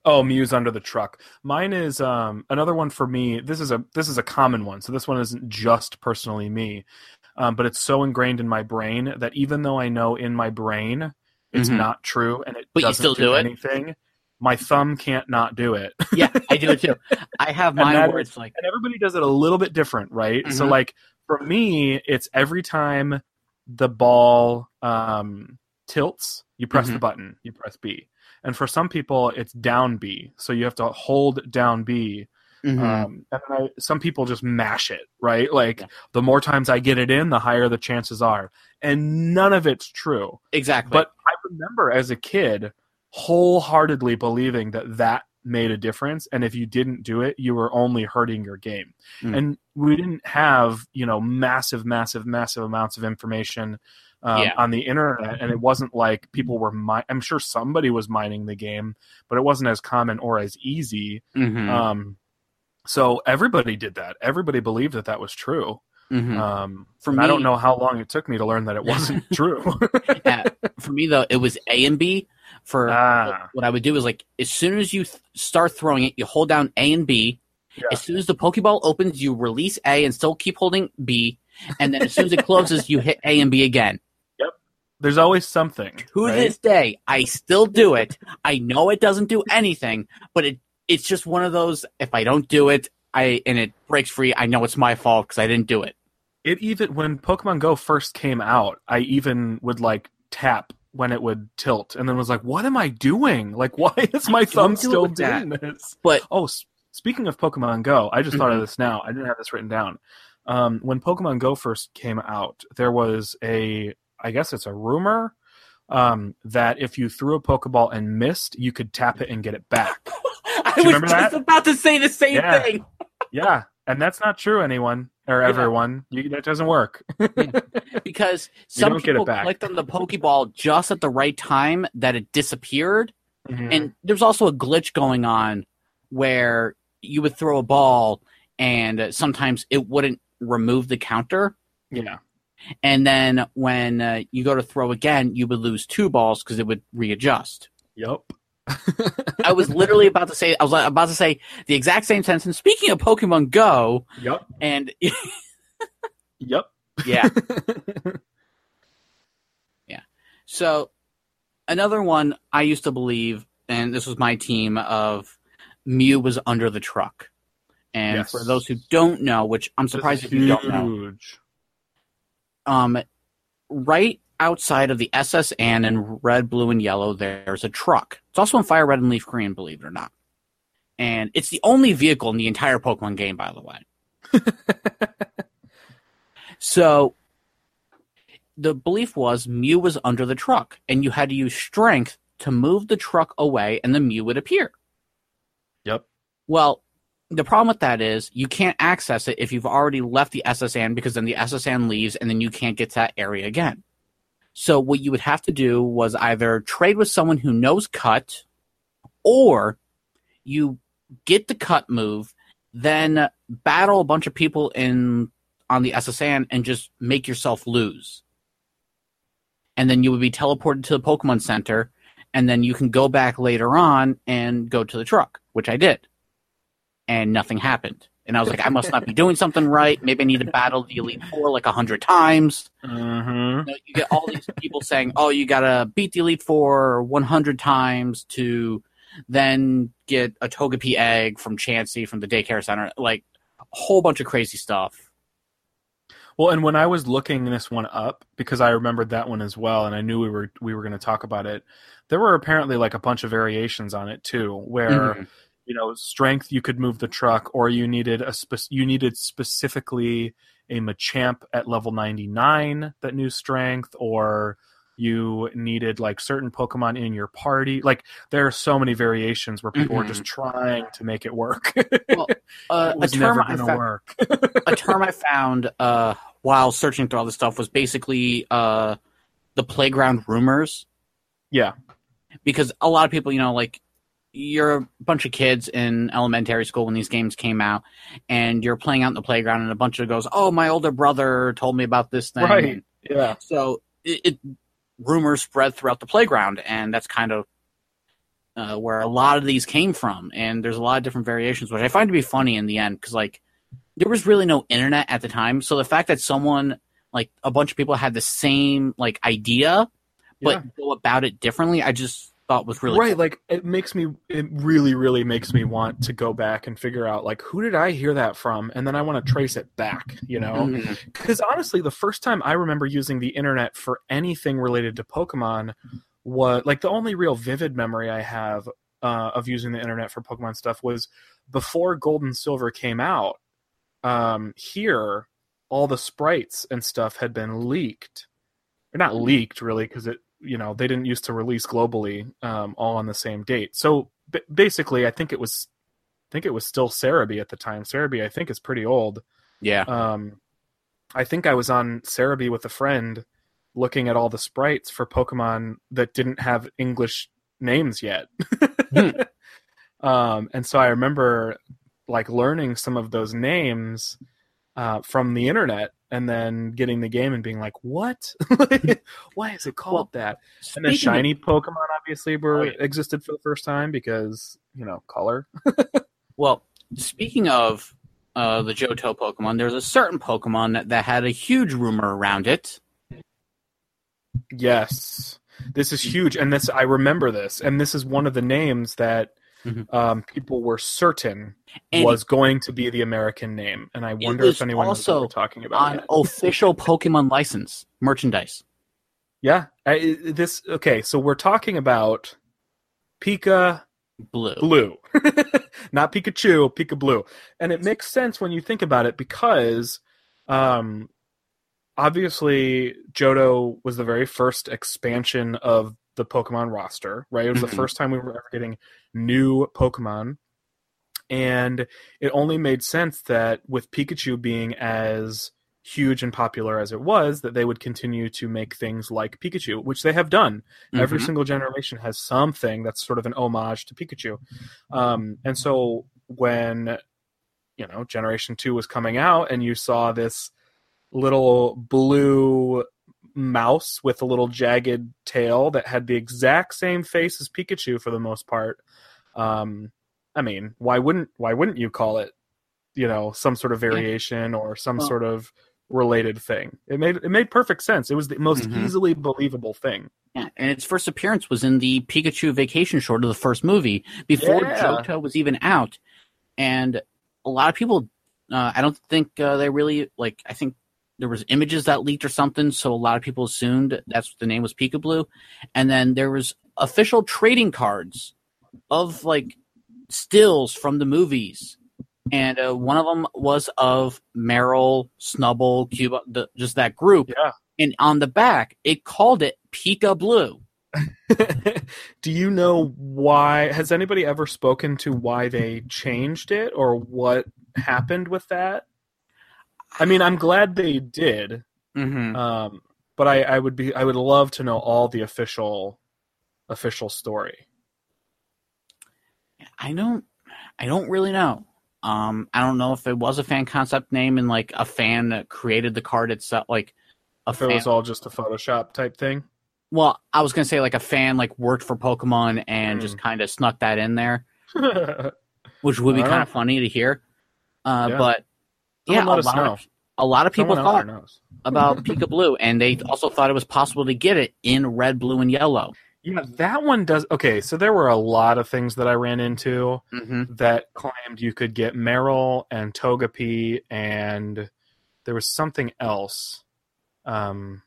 Oh, Mew's under the truck. Mine is um, another one for me. This is a this is a common one, so this one isn't just personally me, um, but it's so ingrained in my brain that even though I know in my brain it's Mhm. not true and it But you doesn't still do it? anything, my thumb can't not do it. Yeah, I do it too. I have mine that it's like, and everybody does it a little bit different, right? So Mhm. like for me, it's every time the ball um, tilts, you press the Mhm. button, you press B. And for some people, it's down B, so you have to hold down B. mhm. Um, and then I, some people just mash it, right? Like Yeah. the more times I get it in, the higher the chances are. And none of it's true. exactly. But I remember as a kid wholeheartedly believing that that made a difference and if you didn't do it you were only hurting your game Mm. and we didn't have you know massive massive massive amounts of information um, Yeah. on the internet and it wasn't like people were mi- i'm sure somebody was mining the game but it wasn't as common or as easy Mhm, um, so everybody did that everybody believed that that was true mhm. um, For and i don't know how long it took me to learn that it wasn't true Yeah, for me though, it was A and B. For Ah. what I would do is like, as soon as you th- start throwing it, you hold down A and B. Yeah. As soon as the Pokeball opens, you release A and still keep holding B. And then as soon as it closes, you hit A and B again. Yep. There's always something To right? this day, I still do it. I know it doesn't do anything, but it it's just one of those. If I don't do it, I and it breaks free, I know it's my fault because I didn't do it. it even when Pokemon Go first came out, I even would like tap when it would tilt, and then was like, "What am I doing? Like, why is my don't thumb do still with that. doing this?" But Oh, speaking of Pokemon Go, I just thought Mhm. of this now. I didn't have this written down. Um, when Pokemon Go first came out, there was a, I guess it's a rumor, um, that if you threw a Pokeball and missed, you could tap it and get it back. I you was just that? about to say the same Yeah. thing. yeah, and that's not true. Anyone or Yeah. everyone, you, that doesn't work. because some don't get it people clicked on the Pokeball just at the right time that it disappeared, Mhm. and there's also a glitch going on where you would throw a ball and sometimes it wouldn't remove the counter. Yeah. And then when uh, you go to throw again, you would lose two balls because it would readjust. Yep. I was literally about to say, I was about to say the exact same sentence. Speaking of Pokemon Go, Yep. and Yep. yeah, yeah. so another one I used to believe, and this was my team of Mew was under the truck. And Yes. for those who don't know, which I'm surprised if you don't know, um, right outside of the SS Anne in red, blue, and yellow, there's a truck. It's also in fire red and leaf green, believe it or not. And it's the only vehicle in the entire Pokemon game, by the way. so the belief was Mew was under the truck, and you had to use strength to move the truck away, and the Mew would appear. Yep. Well, the problem with that is you can't access it if you've already left the SS Anne because then the SS Anne leaves and then you can't get to that area again. So what you would have to do was either trade with someone who knows cut or you get the cut move, then battle a bunch of people in on the SS Anne and just make yourself lose. And then you would be teleported to the Pokemon Center and then you can go back later on and go to the truck, which I did and nothing happened. And I was like, I must not be doing something right. Maybe I need to battle the Elite Four like a hundred times. Mm-hmm. You, know, you get all these people saying, "Oh, you gotta beat the Elite Four one hundred times to then get a Togepi egg from Chansey from the daycare center." Like a whole bunch of crazy stuff. Well, and when I was looking this one up, because I remembered that one as well, and I knew we were we were going to talk about it, there were apparently like a bunch of variations on it too, where Mhm. You know strength you could move the truck, or you needed a spec- you needed specifically a Machamp at level ninety nine that knew strength, or you needed like certain Pokemon in your party. Like there are so many variations where people were just trying to make it work. Well, Uh, it a was term never I going to found, work. a term I found uh, while searching through all this stuff was basically uh, the playground rumors. yeah. because a lot of people, you know, like you're a bunch of kids in elementary school when these games came out, and you're playing out in the playground, and a bunch of goes, "Oh, my older brother told me about this thing." Right. Yeah. So it, it rumors spread throughout the playground, and that's kind of uh, where a lot of these came from. And there's a lot of different variations, which I find to be funny in the end, because like there was really no internet at the time, so the fact that someone like a bunch of people had the same like idea but Yeah. go about it differently, I just thought was really right like it makes me it really really makes me want to go back and figure out like who did i hear that from? And then i want to trace it back you know? Because honestly the first time i remember using the internet for anything related to pokemon was like the only real vivid memory i have uh, of using the internet for pokemon stuff was before gold and silver came out um, here all the sprites and stuff had been leaked. Or not leaked really because it you know they didn't used to release globally um, all on the same date. So b- basically i think it was i think it was still Serebii at the time. Serebii i think is pretty old. Yeah. um, i think i was on Serebii with a friend looking at all the sprites for pokemon that didn't have english names yet. Um, and so i remember like learning some of those names uh, from the internet and then getting the game and being like what why is it called Well, that and then Speaking of- shiny pokemon obviously were Oh, yeah. existed for the first time because you know color well, speaking of uh, the Johto Pokemon, there's a certain Pokemon that, that had a huge rumor around it. yes this is huge and this i remember this and this is one of the names that Mhm. um, people were certain And was going to be the american name and i wonder if anyone knows what also we're talking about on official Pokemon license merchandise. yeah I, this okay so we're talking about pika Blue. blue not pikachu pika blue and it makes sense when you think about it because um obviously johto was the very first expansion of the pokemon roster right it was the first time we were ever getting new pokemon and it only made sense that with pikachu being as huge and popular as it was that they would continue to make things like pikachu which they have done Every Mhm. single generation has something that's sort of an homage to Pikachu. Um, and so when you know Generation Two was coming out, and you saw this little blue mouse with a little jagged tail that had the exact same face as Pikachu for the most part. Um, I mean, why wouldn't why wouldn't you call it, you know, some sort of variation or some Well- sort of related thing? It made it made perfect sense. It was the most Mhm. easily believable thing. Yeah, and its first appearance was in the Pikachu vacation short of the first movie before Yeah. Johto was even out, and a lot of people, uh, I don't think uh, they really like. I think there was images that leaked or something, so a lot of people assumed that's what the name was Pika Blue, and then there was official trading cards of like stills from the movies. And uh, one of them was of Marill, Snubbull, Cubone, the, just that group. Yeah. And on the back, it called it Pika Blue. Do you know why? Has anybody ever spoken to why they changed it or what happened with that? I mean, I'm glad they did, Mm-hmm. um, but I, I would be I would love to know all the official official story. I don't I don't really know. Um I don't know if it was a fan concept name and like a fan that created the card itself like a If it was all just a Photoshop type thing. Well, I was gonna say like a fan like worked for Pokemon and Hmm. just kinda snuck that in there, which would be kind of funny to hear. Uh Yeah. but yeah, a lot, know. of, a lot of people out thought about Pika Blue and they also thought it was possible to get it in red, blue, and yellow. Yeah, that one does. Okay, so there were a lot of things that I ran into. Mm-hmm. that claimed you could get Marill and Togepi, and there was something else. Um,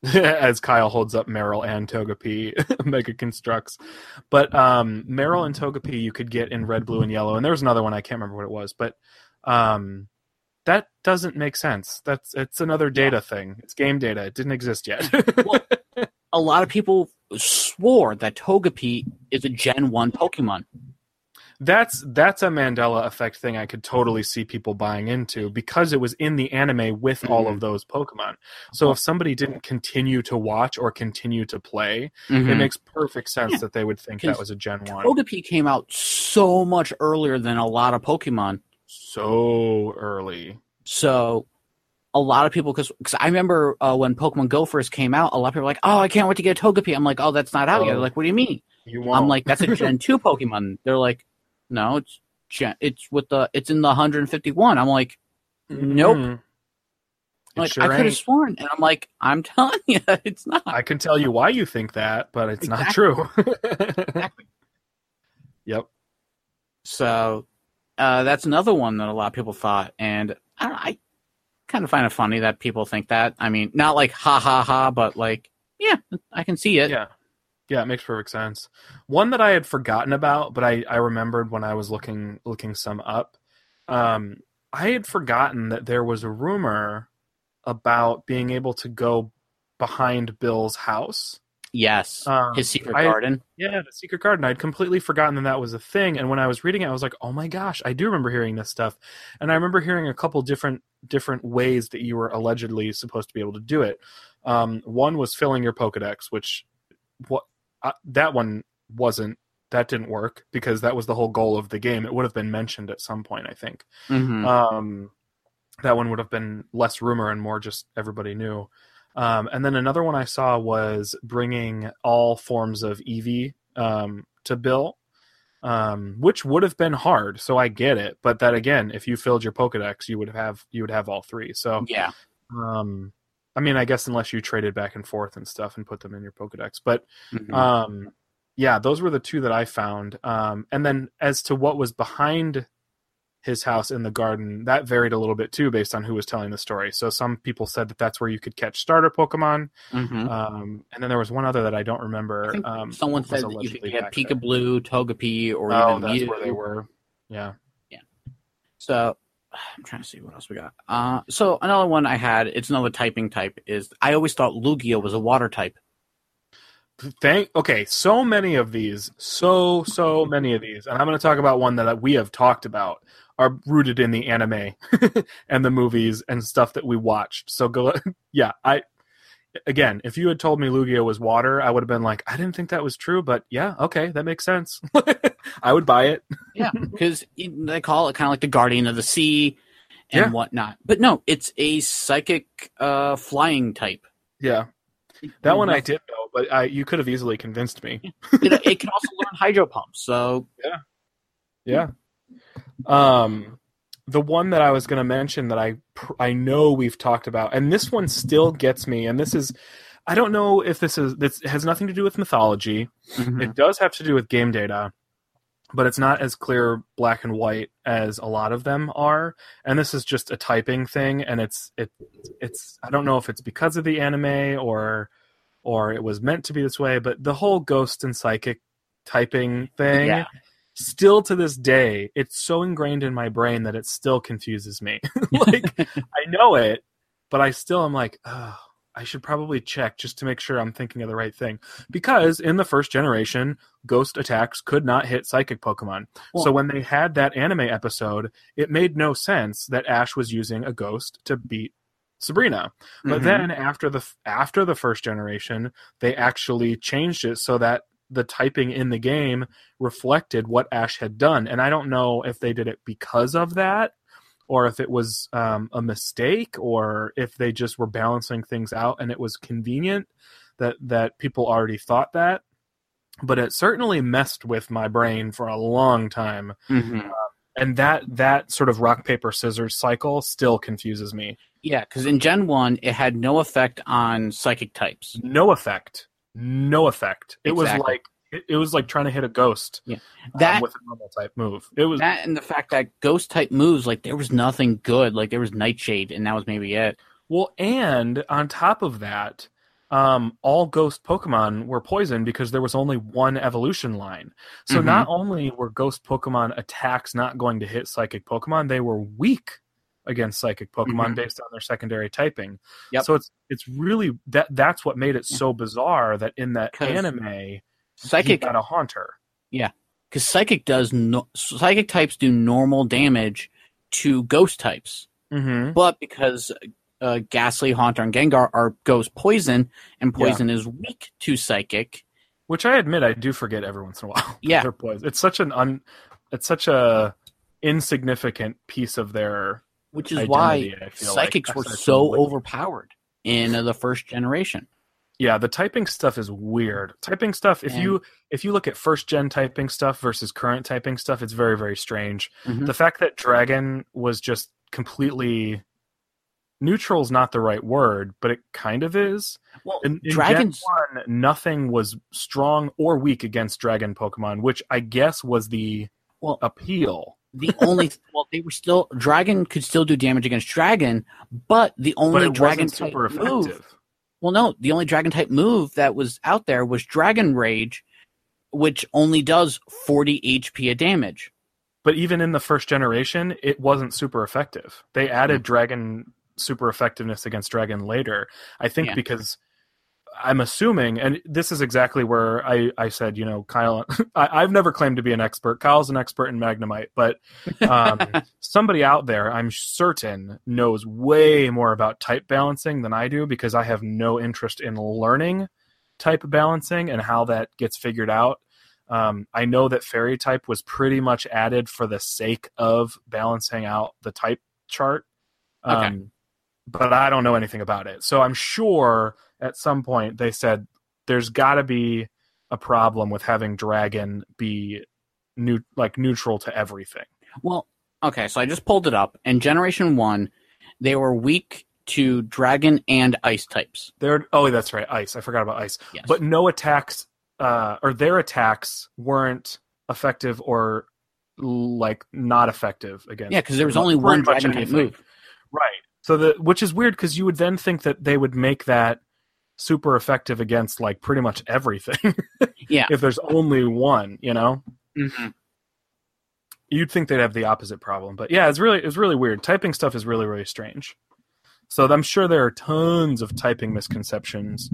as Kyle holds up Marill and Togepi, Mega Construx. But um, Marill and Togepi you could get in red, blue, and yellow, and there was another one I can't remember what it was, but um, that doesn't make sense. That's it's another data thing. It's game data. It didn't exist yet. Well- A lot of people swore that Togepi is a Gen 1 Pokemon. that's that's a Mandela effect thing I could totally see people buying into because it was in the anime with all Mm-hmm. of those Pokemon. So if somebody didn't continue to watch or continue to play, it Mhm. makes perfect sense Yeah. that they would think that was a Gen One. Togepi came out so much earlier than a lot of Pokemon. So early. So a lot of people, because I remember uh, when Pokemon Go first came out, a lot of people were like, "Oh, I can't wait to get a Togepi." I'm like, "Oh, that's not out yet." Oh. They're like, "What do you mean?" You won't. I'm like, "That's a Gen two Pokemon." They're like, "No, it's Gen. It's with the. It's in the 151." I'm like, nope. Mhm. "Like sure I could have sworn," and I'm like, "I'm telling you, it's not." I can tell you why you think that, but it's not true. Exactly. yep. So uh, that's another one that a lot of people thought, and I, I kind of find it funny that people think that. I mean, not like ha ha ha, but like, yeah, I can see it. Yeah. Yeah, it makes perfect sense. One that I had forgotten about, but I, I remembered when I was looking looking some up. Um, I had forgotten that there was a rumor about being able to go behind Bill's house. Yes, Um, his secret I- garden. Yeah, the secret garden. I'd completely forgotten that that was a thing. And when I was reading it, I was like, "Oh my gosh, I do remember hearing this stuff." And I remember hearing a couple different different ways that you were allegedly supposed to be able to do it. Um, one was filling your Pokedex, which what uh, that one wasn't. That didn't work because that was the whole goal of the game. It would have been mentioned at some point, I think. hmm Um, that one would have been less rumor and more just everybody knew. Um, and then another one I saw was bringing all forms of Eevee um, to Bill, um, which would have been hard. So I get it, but that again, if you filled your Pokedex, you would have you would have all three. So yeah, um, I mean, I guess unless you traded back and forth and stuff and put them in your Pokedex, but Mhm. um, yeah, those were the two that I found. Um, and then as to what was behind his house in the garden, that varied a little bit too, based on who was telling the story. So some people said that that's where you could catch starter Pokemon. Mhm. Um, and then there was one other that I don't remember. I um, someone said that you could get. Pikablue, Togepi, or Oh, even that's Mew. where they were. Yeah. Yeah. So I'm trying to see what else we got. Uh, so another one I had, it's another typing type. Is I always thought Lugia was a water type. Thank. Okay, so many of these, so so many of these, and I'm going to talk about one that we have talked about are rooted in the anime and the movies and stuff that we watched. So go, yeah. I again, if you had told me Lugia was water, I would have been like, I didn't think that was true, but yeah, okay, that makes sense. I would buy it. Yeah, because they call it kind of like the guardian of the sea and Yeah. whatnot. But no, it's a psychic uh, flying type. Yeah, that one I did know, but I, you could have easily convinced me. it, it can also learn hydro pumps. So Yeah. Yeah. Um, the one that I was going to mention that I I know we've talked about, and this one still gets me, and this is. I don't know if this is this has nothing to do with mythology. Mm-hmm. It does have to do with game data, but it's not as clear black and white as a lot of them are. And this is just a typing thing, and it's it it's I don't know if it's because of the anime or or it was meant to be this way, but the whole ghost and psychic typing thing Yeah. Still to this day it's so ingrained in my brain that it still confuses me. Like i know it but i still am like oh, i should probably check just to make sure i'm thinking of the right thing. Because in the first generation ghost attacks could not hit psychic pokemon. So when they had that anime episode it made no sense that ash was using a ghost to beat sabrina. But Mhm. then after the after the first generation they actually changed it so that the typing in the game reflected what Ash had done. And I don't know if they did it because of that or if it was um, a mistake or if they just were balancing things out and it was convenient that that people already thought that. But it certainly messed with my brain for a long time. Mhm. And that that sort of rock paper scissors cycle still confuses me. yeah, because in Gen One, it had no effect on psychic types. No effect. No effect. It was like it, it was like trying to hit a ghost Yeah. um, That with a normal type move. It was that and the fact that ghost type moves, like there was nothing good. Like there was Nightshade, and that was maybe it. Well, and on top of that, um, all ghost Pokemon were poisoned because there was only one evolution line. So Mhm. not only were ghost Pokemon attacks not going to hit psychic Pokemon, they were weak against psychic Pokemon Mhm. based on their secondary typing. Yep. So it's it's really that that's what made it so bizarre that in that anime Psychic, got a haunter. Yeah. because psychic does no, psychic types do normal damage to ghost types, Mm-hmm. but because uh, Gastly, Haunter, and Gengar are ghost poison, and Yeah. poison is weak to psychic. Which I admit I do forget every once in a while. Yeah. they're poisoned. It's such an un, it's such a insignificant piece of their Which is Identity, why feel like, psychics were so overpowered in uh, the first generation. yeah the typing stuff is weird typing stuff if And- you if you look at first gen typing stuff versus current typing stuff it's very very strange Mhm. the fact that dragon was just completely neutral is not the right word but it kind of is Well, in, in dragons. Gen 1, nothing was strong or weak against dragon pokemon which i guess was the Well, appeal the only well, they were still dragon could still do damage against dragon, but the but only it dragon wasn't type super move. effective Well, no, the only dragon type move that was out there was Dragon Rage, which only does 40 HP of damage. but even in the first generation, it wasn't super effective. They added hmm. dragon super effectiveness against dragon later. I think Yeah. because I'm assuming, and this is exactly where I, I said, you know, Kyle, I, I've never claimed to be an expert. Kyle's an expert in Magnemite, but um, somebody out there, I'm certain, knows way more about type balancing than I do because I have no interest in learning type balancing and how that gets figured out. Um, I know that fairy type was pretty much added for the sake of balancing out the type chart. Um, Okay. But I don't know anything about it. So I'm sure at some point they said there's got to be a problem with having dragon be new, like neutral to everything. Well, okay, so I just pulled it up. In Generation 1, they were weak to dragon and ice types. They're oh, that's right, ice. I forgot about ice. Yes. But no attacks, uh, or their attacks weren't effective or like not effective against. yeah, because there was only one dragon type move. Right. So the which is weird because you would then think that they would make that super effective against like pretty much everything. Yeah. if there's only one, you know, Mm-hmm. you'd think they'd have the opposite problem. But yeah, it's really it's really weird. Typing stuff is really really strange. So I'm sure there are tons of typing misconceptions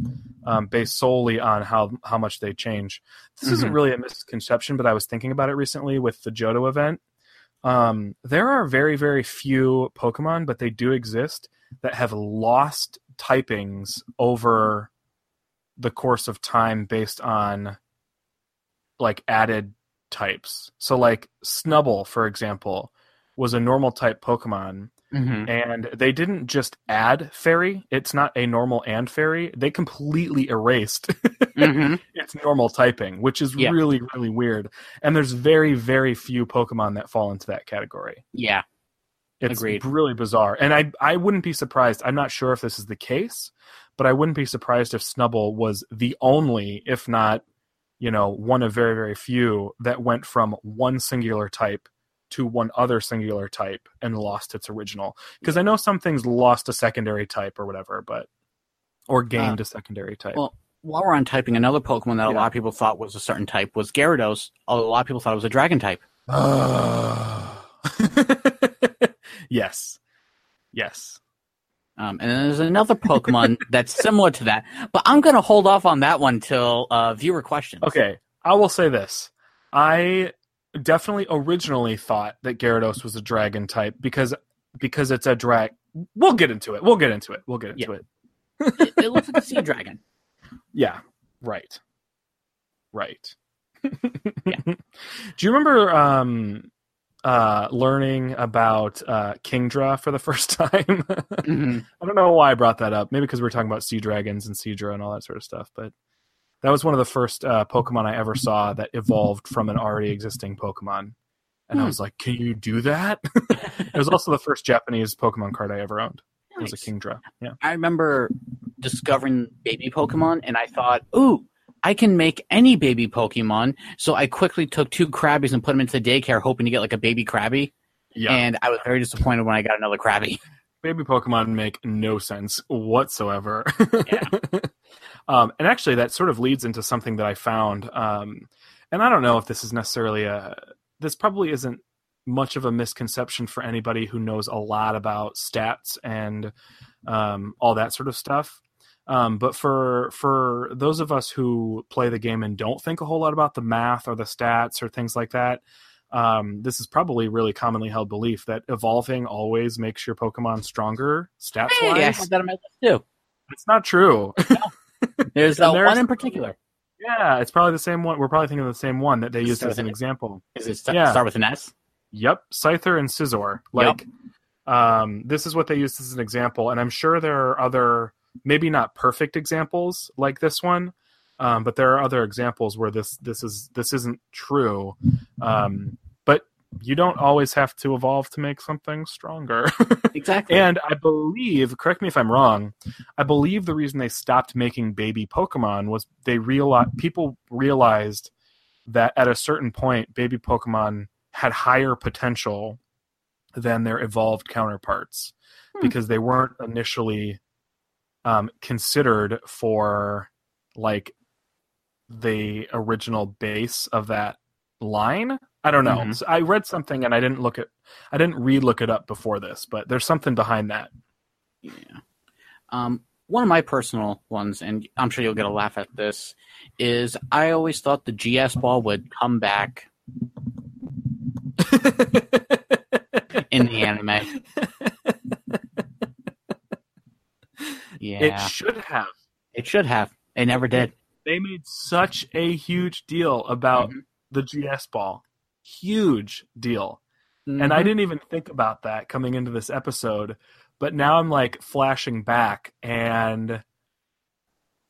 um, based solely on how how much they change. This isn't Mhm. really a misconception, but I was thinking about it recently with the Johto event. Um, there are very very few Pokemon, but they do exist that have lost typings over the course of time based on like added types. So like Snubbull, for example, was a normal type Pokemon, Mhm. and they didn't just add fairy. It's not a normal and fairy. They completely erased Mhm. its normal typing, which is Yeah. really really weird. And there's very very few Pokemon that fall into that category. Yeah. It's Agreed. really bizarre. And I I wouldn't be surprised. I'm not sure if this is the case, but I wouldn't be surprised if Snubbull was the only, if not, you know, one of very, very few that went from one singular type to one other singular type and lost its original. Because I know some things lost a secondary type or whatever, but or gained uh, a secondary type. well, While we're on typing, another Pokemon that a lot of people thought was a certain type was Gyarados. A lot of people thought it was a dragon type. yes. Yes. Um, and then there's another Pokemon that's similar to that, but I'm going to hold off on that one till uh, viewer questions. Okay, I will say this. I definitely originally thought that Gyarados was a dragon type because because it's a drag. We'll get into it. We'll get into it. We'll get into Yeah. it. It, it looks like a sea dragon. Yeah. Right. Right. Yeah. Do you remember um uh learning about uh Kingdra for the first time? Mhm. I don't know why I brought that up. Maybe because we were talking about sea dragons and Seadra and all that sort of stuff. But that was one of the first uh, Pokemon I ever saw that evolved from an already existing Pokemon. And I Hmm. was like, "Can you do that?" it was also the first Japanese Pokemon card I ever owned. It was a Nice. Kingdra. Yeah. I remember discovering baby Pokemon, and I thought, ooh, I can make any baby Pokemon. So I quickly took two Krabbies and put them into the daycare, hoping to get like a baby Krabby. Yeah. And I was very disappointed when I got another Krabby. baby Pokemon make no sense whatsoever. Yeah. um, and actually, that sort of leads into something that I found. Um, and I don't know if this is necessarily a. This probably isn't much of a misconception for anybody who knows a lot about stats and um, all that sort of stuff. Um, but for for those of us who play the game and don't think a whole lot about the math or the stats or things like that, um, this is probably really commonly held belief that evolving always makes your Pokemon stronger stats Hey, I wise. have that my list too. It's not true. There's And uh, there's- one in particular. yeah, it's probably the same one. We're probably thinking of the same one that they used as an seven? example. Is it st- Yeah. start with an S? Yep, Scyther and Scizor. Like, um, this is what they used as an example, and I'm sure there are other, maybe not perfect examples like this one, um, but there are other examples where this this is this isn't true. Um, but you don't always have to evolve to make something stronger. Exactly. And I believe, correct me if I'm wrong, I believe the reason they stopped making baby Pokemon was they realized people realized that at a certain point, baby Pokemon had higher potential than their evolved counterparts Hmm. because they weren't initially um, considered for like the original base of that line. I don't know. Mhm. So I read something and I didn't look at I didn't re-look it up before this, but there's something behind that. Yeah. Um, one of my personal ones, and I'm sure you'll get a laugh at this, is I always thought the GS ball would come back in the anime. Yeah, It should have. it should have. It never did. They made such a huge deal about Mhm. the GS ball. Huge deal. And I Mhm. didn't even think about that coming into this episode, but now I'm like flashing back and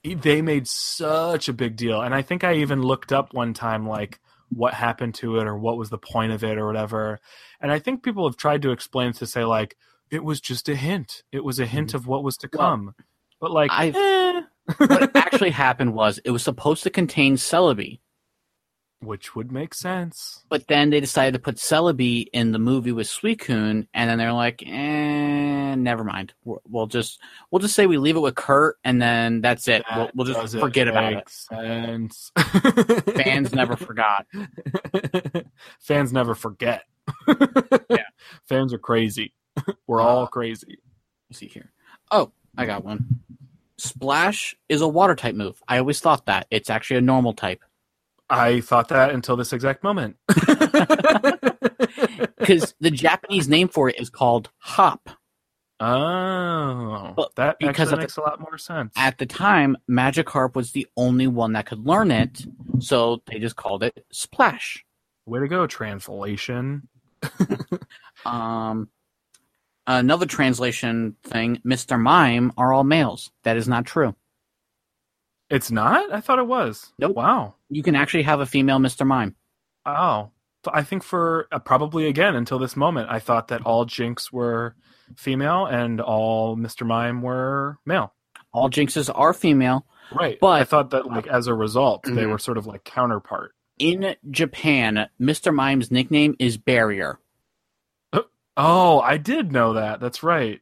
they made such a big deal. And I think I even looked up one time like what happened to it or what was the point of it or whatever. And I think people have tried to explain to say like it was just a hint. It was a hint of what was to Well, come. but like eh. what actually happened was it was supposed to contain Celebi, which would make sense. but then they decided to put Celebi in the movie with Suicune, and then they're like, eh, never mind. We'll we'll just we'll just say we leave it with Kurt, and then that's it. We'll, we'll just forget about it. Sense. Fans never forgot. Fans never forget. Yeah. Fans are crazy. We're all crazy. Let's see here. Oh, I got one. Splash is a water type move. I always thought that. It's actually a normal type. I thought that until this exact moment. Because the Japanese name for it is called hop. oh, But that because actually of the- makes a lot more sense. At the time, Magikarp was the only one that could learn it, so they just called it Splash. Way to go, translation. Um, another translation thing: Mr. Mime are all males. That is not true. It's not? I thought it was. Nope. Wow. You can actually have a female Mr. Mime. Oh. I think for uh, probably again until this moment, I thought that all Jinx were female and all Mr. Mime were male. All Jinxes are female. Right. But- I thought that like as a result, they Mhm. were sort of like counterpart. In Japan, Mr. Mime's nickname is Barrier. Oh, I did know that. That's right.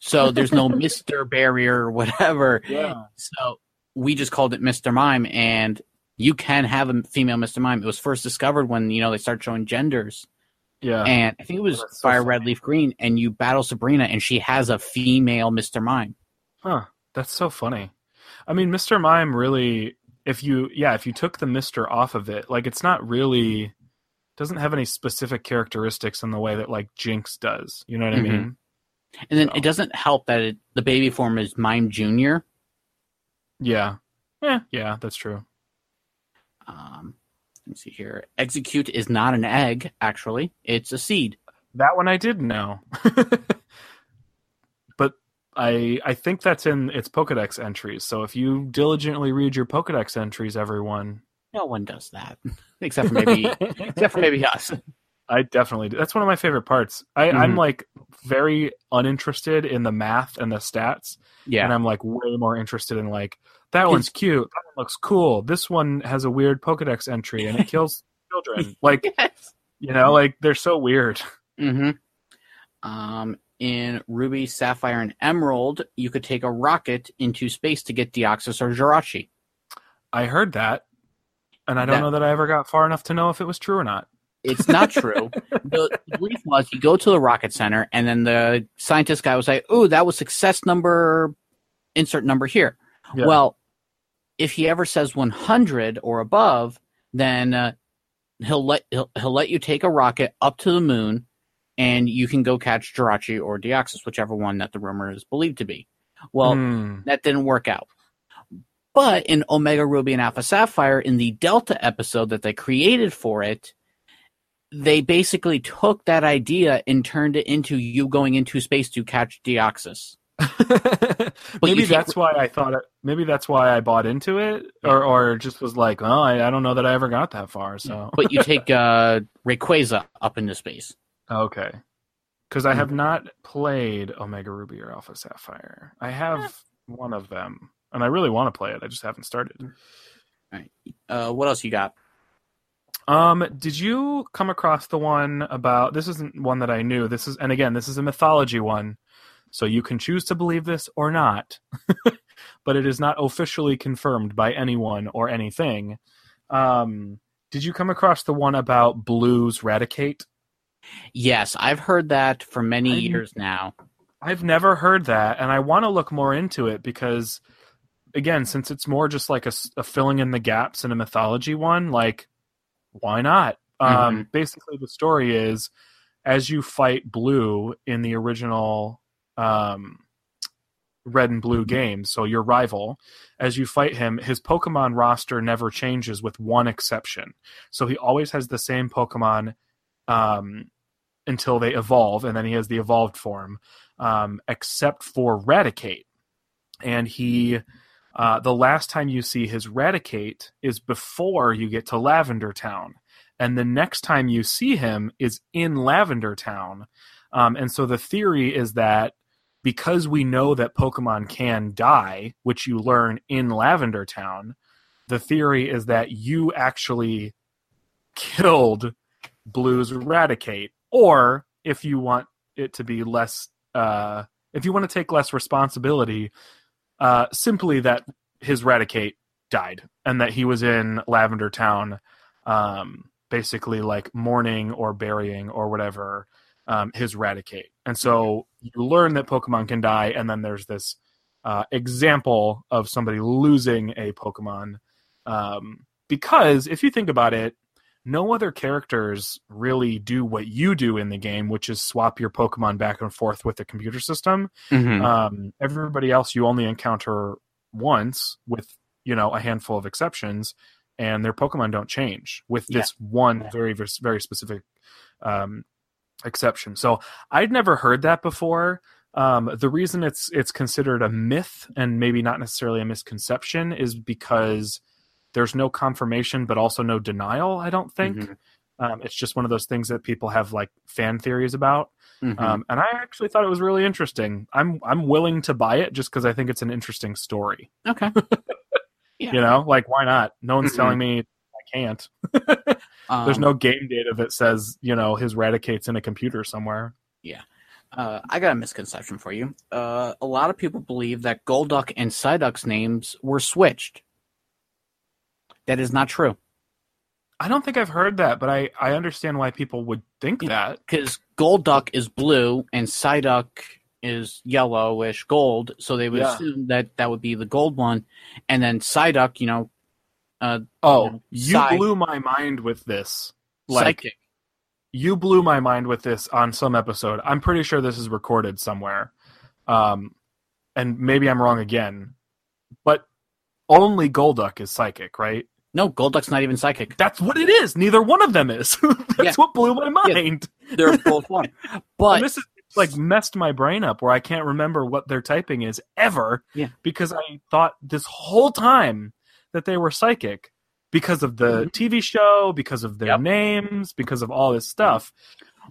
So there's no Mr. Barrier or whatever. Yeah. So we just called it Mr. Mime, and you can have a female Mr. Mime. It was first discovered when you know they started showing genders, Yeah. and I think it was that's Fire. Red Leaf Green, and you battle Sabrina, and she has a female Mr. Mime. Huh. That's so funny. I mean, Mr. Mime really if you yeah, if you took the Mr. off of it, like it's not really doesn't have any specific characteristics in the way that like Jinx does. You know what Mhm. I mean? And then So. it doesn't help that it, the baby form is Mime Junior. Yeah. Yeah, yeah, that's true. Um, let me see here. Exeggcute is not an egg. Actually, it's a seed. That one I did know. but I I think that's in its Pokedex entries. So if you diligently read your Pokedex entries, everyone, No one does that, except for maybe except for maybe us. I definitely do. That's one of my favorite parts. I, I'm Mhm. like very uninterested in the math and the stats, Yeah. and I'm like way more interested in like that one's cute, that one looks cool. This one has a weird Pokedex entry and it kills children. Like yes. you know, like they're so weird. Mm-hmm. Um, in Ruby, Sapphire, and Emerald, you could take a rocket into space to get Deoxys or Jirachi. I heard that, and I don't That- know that I ever got far enough to know if it was true or not. It's not true. the, the belief was you go to the rocket center, and then the scientist guy was like, "Oh, that was success number, insert number here." Yeah. Well, if he ever says 100 or above, then uh, he'll let he'll, he'll let you take a rocket up to the moon, and you can go catch Jirachi or Deoxys, whichever one that the rumor is believed to be. Well, Hmm. that didn't work out. But in Omega Ruby and Alpha Sapphire, in the Delta episode that they created for it, they basically took that idea and turned it into you going into space to catch Deoxys. maybe that's why I thought it. Maybe that's why I bought into it, or or just was like, oh, I, I don't know that I ever got that far. So But you take uh, Rayquaza up into space. okay, because I have not played Omega Ruby or Alpha Sapphire. I have one of them, and I really want to play it. I just haven't started. Uh, what else you got? Um, did you come across the one about this isn't one that I knew. This is and again, this is a mythology one. So you can choose to believe this or not. but it is not officially confirmed by anyone or anything. Um, did you come across the one about Blues Raticate? Yes, I've heard that for many I- years now. I've never heard that, and I want to look more into it because, again, since it's more just like a filling in the gaps in a mythology one, like, why not? Um, basically, the story is as you fight Blue in the original um, Red and Blue games, so your rival, as you fight him, his Pokemon roster never changes with one exception. So he always has the same Pokemon um, until they evolve, and then he has the evolved form um, except for Raticate. And he, uh, the last time you see his Raticate is before you get to Lavender Town. And the next time you see him is in Lavender Town. Um, and so the theory is that because we know that Pokemon can die, which you learn in Lavender Town, the theory is that you actually killed Blue's Eradicate. Or if you want it to be less uh, if you want to take less responsibility, uh, simply that his Raticate died and that he was in Lavender Town, um, basically like mourning or burying or whatever um, his Raticate. And so you learn that Pokemon can die, and then there's this uh, example of somebody losing a Pokemon. Um, because if you think about it, no other characters really do what you do in the game, which is swap your Pokemon back and forth with the computer system. Mhm. Um, everybody else you only encounter once, with you know a handful of exceptions, and their Pokemon don't change with Yeah. this one very very very specific um, exception. So I'd never heard that before. Um, the reason it's it's considered a myth and maybe not necessarily a misconception is because there's no confirmation, but also no denial. I don't think. Mhm. Um, it's just one of those things that people have like fan theories about. Mhm. Um, and I actually thought it was really interesting. I'm I'm willing to buy it just because I think it's an interesting story. okay. Yeah. You know, like why not? No one's telling me I can't. Um, There's no game data that says you know his Raticate's in a computer somewhere. Yeah. Uh, I got a misconception for you. Uh, a lot of people believe that Golduck and Psyduck's names were switched. That is not true. I don't think I've heard that, but I I understand why people would think that. because Golduck is blue and Psyduck is yellowish gold, so they would Yeah. assume that that would be the gold one, and then Psyduck, you know, uh, Oh, know, you Psy- blew my mind with this. Like psychic. you blew my mind with this on some episode. I'm pretty sure this is recorded somewhere. Um, and maybe I'm wrong again, only Golduck is psychic, right? No, Golduck's not even psychic. That's what it is. Neither one of them is. That's Yeah. what blew my mind. They're both one. But this is like messed my brain up where I can't remember what their typing is ever. Yeah. Because I thought this whole time that they were psychic because of the TV show, because of their Yep. names, because of all this stuff.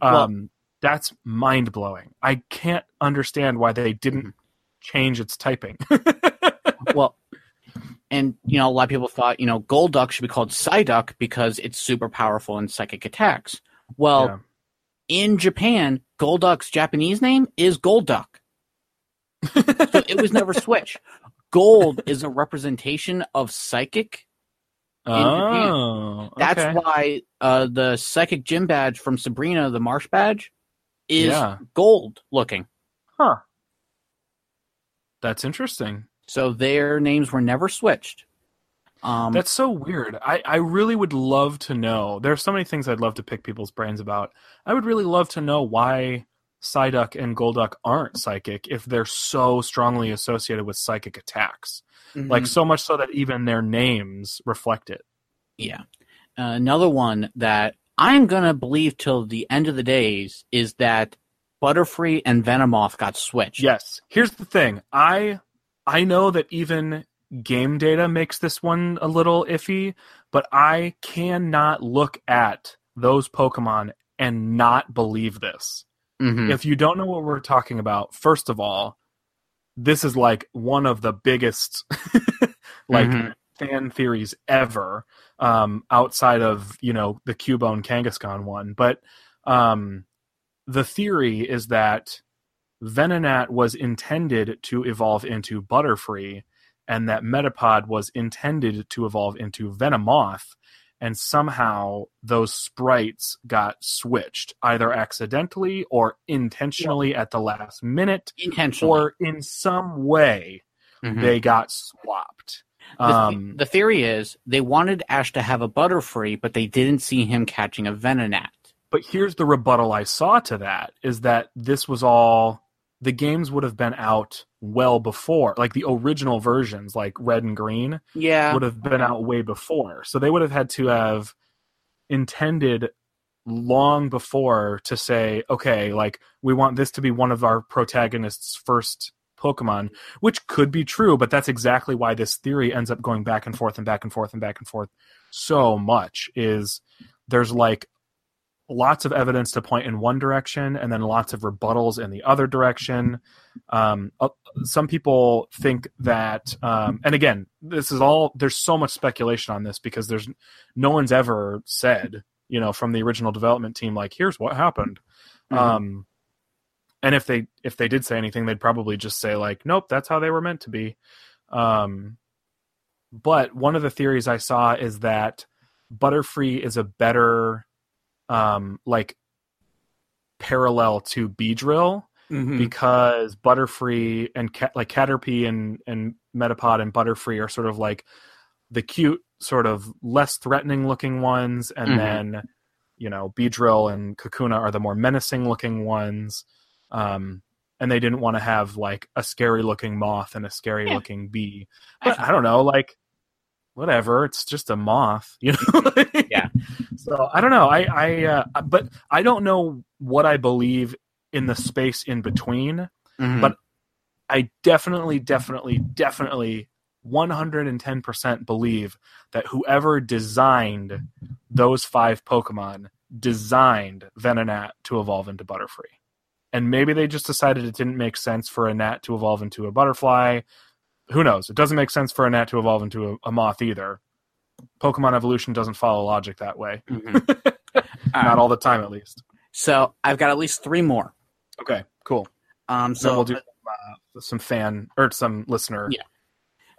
Well- Um, that's mind blowing. I can't understand why they didn't Mm-hmm. change its typing. well, and you know, a lot of people thought you know Golduck should be called Psyduck because it's super powerful in psychic attacks. Well, Yeah. in Japan, Golduck's Japanese name is Golduck. so it was never switched. Gold is a representation of psychic. Oh, That's okay. why uh, the psychic gym badge from Sabrina, the Marsh badge, is Yeah. gold looking. Huh. That's interesting. So their names were never switched. Um, That's so weird. I, I really would love to know. There are so many things I'd love to pick people's brains about. I would really love to know why Psyduck and Golduck aren't psychic if they're so strongly associated with psychic attacks. mhm. Like so much so that even their names reflect it. Yeah. Uh, another one that I'm gonna believe till the end of the days is that Butterfree and Venomoth got switched. Yes. Here's the thing. I I know that even game data makes this one a little iffy, but I cannot look at those Pokemon and not believe this. Mhm. if you don't know what we're talking about, first of all, this is like one of the biggest like Mhm. fan theories ever, um, outside of you know the Cubone Kangaskhan one. But um, the theory is that Venonat was intended to evolve into Butterfree, and that Metapod was intended to evolve into Venomoth, and somehow those sprites got switched, either accidentally or intentionally at the last minute, Intentionally. or in some way Mhm. they got swapped. the, th- Um, the theory is they wanted Ash to have a Butterfree, but they didn't see him catching a Venonat. but here's the rebuttal I saw to that is that this was all the games would have been out well before, like the original versions, like red and green, Yeah. would have been out way before. So they would have had to have intended long before to say, okay, like we want this to be one of our protagonists' first Pokemon, which could be true, but that's exactly why this theory ends up going back and forth and back and forth and back and forth so much is there's like lots of evidence to point in one direction and then lots of rebuttals in the other direction. Um, uh, some people think that, um, and again, this is all, there's so much speculation on this because there's no one's ever said, you know, from the original development team, like, here's what happened. Mhm. Um, and if they, if they did say anything, they'd probably just say like, nope, that's how they were meant to be. Um, but one of the theories I saw is that Butterfree is a better, um, like parallel to Beedrill Mhm. because Butterfree and Cat- like Caterpie and and Metapod and Butterfree are sort of like the cute, sort of less threatening looking ones, and Mhm. then you know Beedrill and Kakuna are the more menacing looking ones. Um, and they didn't want to have like a scary looking moth and a scary Yeah. looking bee. I But I don't know, like whatever. It's just a moth, you know. Yeah. So I don't know. I I uh, but I don't know what I believe in the space in between. Mhm. But- I definitely, definitely, definitely 110% believe that whoever designed those five Pokemon designed Venonat to evolve into Butterfree. And maybe they just decided it didn't make sense for a gnat to evolve into a butterfly. Who knows? It doesn't make sense for a gnat to evolve into a, a moth either. Pokemon evolution doesn't follow logic that way. Mhm. Not right. all the time, at least. So I've got at least three more. Okay, cool. Um, So we'll do uh, some fan or some listener Yeah.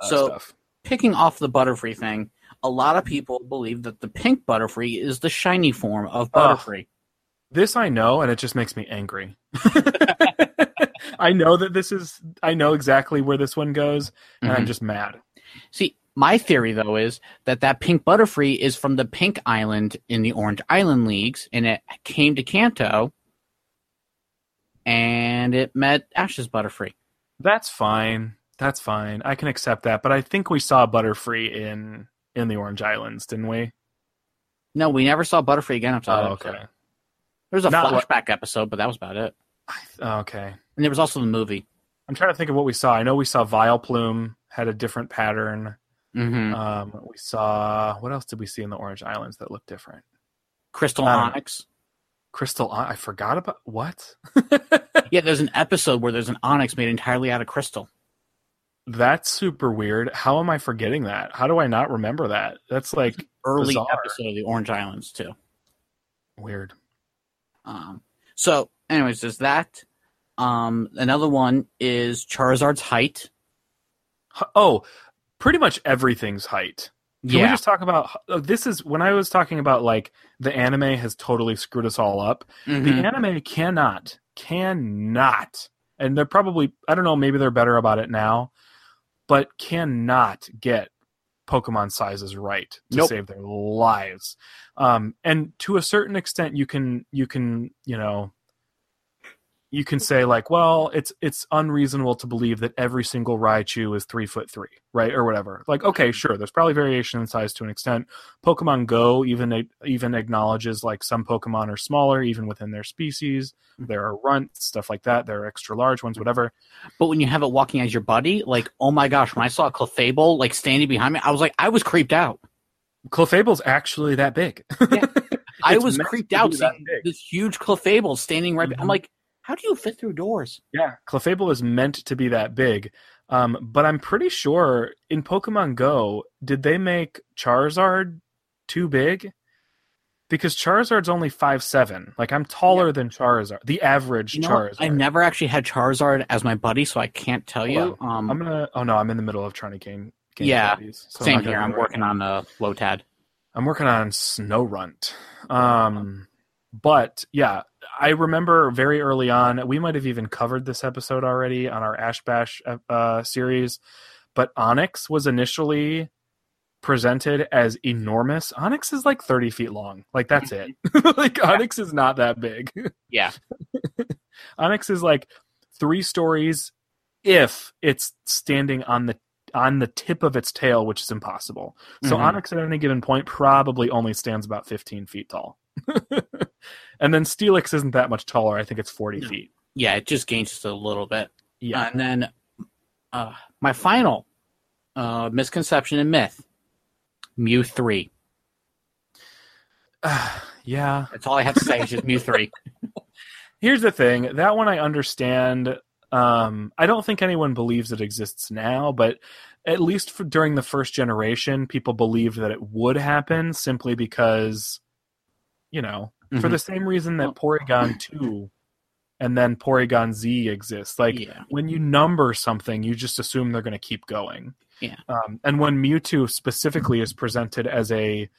uh, So- stuff. picking off the Butterfree thing, a lot of people believe that the pink Butterfree is the shiny form of. Butterfree. This I know, and it just makes me angry. I know that this is. I know exactly where this one goes, and I'm Mhm. just mad. See, my theory though is that that pink Butterfree is from the Pink Island in the Orange Island leagues, and it came to Kanto, and it met Ash's Butterfree. That's fine. That's fine. I can accept that. But I think we saw Butterfree in in the Orange Islands, didn't we? No, we never saw Butterfree again after that Oh, episode. okay. There was a Not what- flashback episode, but that was about it. Oh, okay. And there was also the movie. I'm trying to think of what we saw. I know we saw Vileplume had a different pattern. hmm Um, we saw what else did we see in the Orange Islands that looked different? Crystal. Onix. Crystal. I forgot about what. Yeah, there's an episode where there's an Onix made entirely out of crystal. That's super weird. How am I forgetting that? How do I not remember that? That's like Early Bizarre. episode of the Orange Islands too. weird. Um, so, anyways, there's that. Um, another one is Charizard's height. Oh, pretty much everything's height. Can we just talk about uh, this? Is when I was talking about like the anime has totally screwed us all up. The Mhm. anime cannot, cannot, and they're probably I don't know. Maybe they're better about it now, but cannot get Pokemon sizes right to Nope. save their lives. Um, and to a certain extent, you can you can you know you can say like, well, it's it's unreasonable to believe that every single Raichu is three foot three, right, or whatever. Like, okay, sure, there's probably variation in size to an extent. Pokemon Go even even acknowledges like some Pokemon are smaller even within their species. There are runts, stuff like that. There are extra large ones, whatever. but when you have it walking as your buddy, like, oh my gosh, when I saw Clefable like standing behind me, I was like, I was creeped out. Clefable's actually that big. I was creeped out seeing this huge Clefable standing right. I'm Mhm. like, how do you fit through doors? Yeah, Clefable is meant to be that big. Um, but I'm pretty sure in Pokemon Go, did they make Charizard too big? Because Charizard's only five seven. Like I'm taller than Charizard, the average You know? Charizard. I never actually had Charizard as my buddy, so I can't tell you. Um, I'm gonna. Oh no, I'm in the middle of trying to game. game Yeah, these, so same not here. I'm do it right working on uh, Lotad. I'm working on Snorunt. Um, but yeah, I remember very early on. We might have even covered this episode already on our Ash Bash uh, series. But Onix was initially presented as enormous. Onix is like 30 feet long. Like that's it. like Onix is not that big. Yeah. Onix is like three stories if it's standing on the on the tip of its tail, which is impossible. So Mhm. Onix at any given point probably only stands about 15 feet tall. and then Steelix isn't that much taller. I think it's 40 No. feet. Yeah, it just gains just a little bit. Yeah. And then uh, my final uh, misconception and myth Mew 3. yeah. That's all I have to say is just Mew 3. Here's the thing. That one I understand. Um, I don't think anyone believes it exists now, but at least for, during the first generation, people believed that it would happen simply because, you know, for Mhm. the same reason that Porygon 2 and then Porygon Z exists. Like, yeah. when you number something, you just assume they're going to keep going. Yeah. Um, and when Mewtwo specifically is presented as a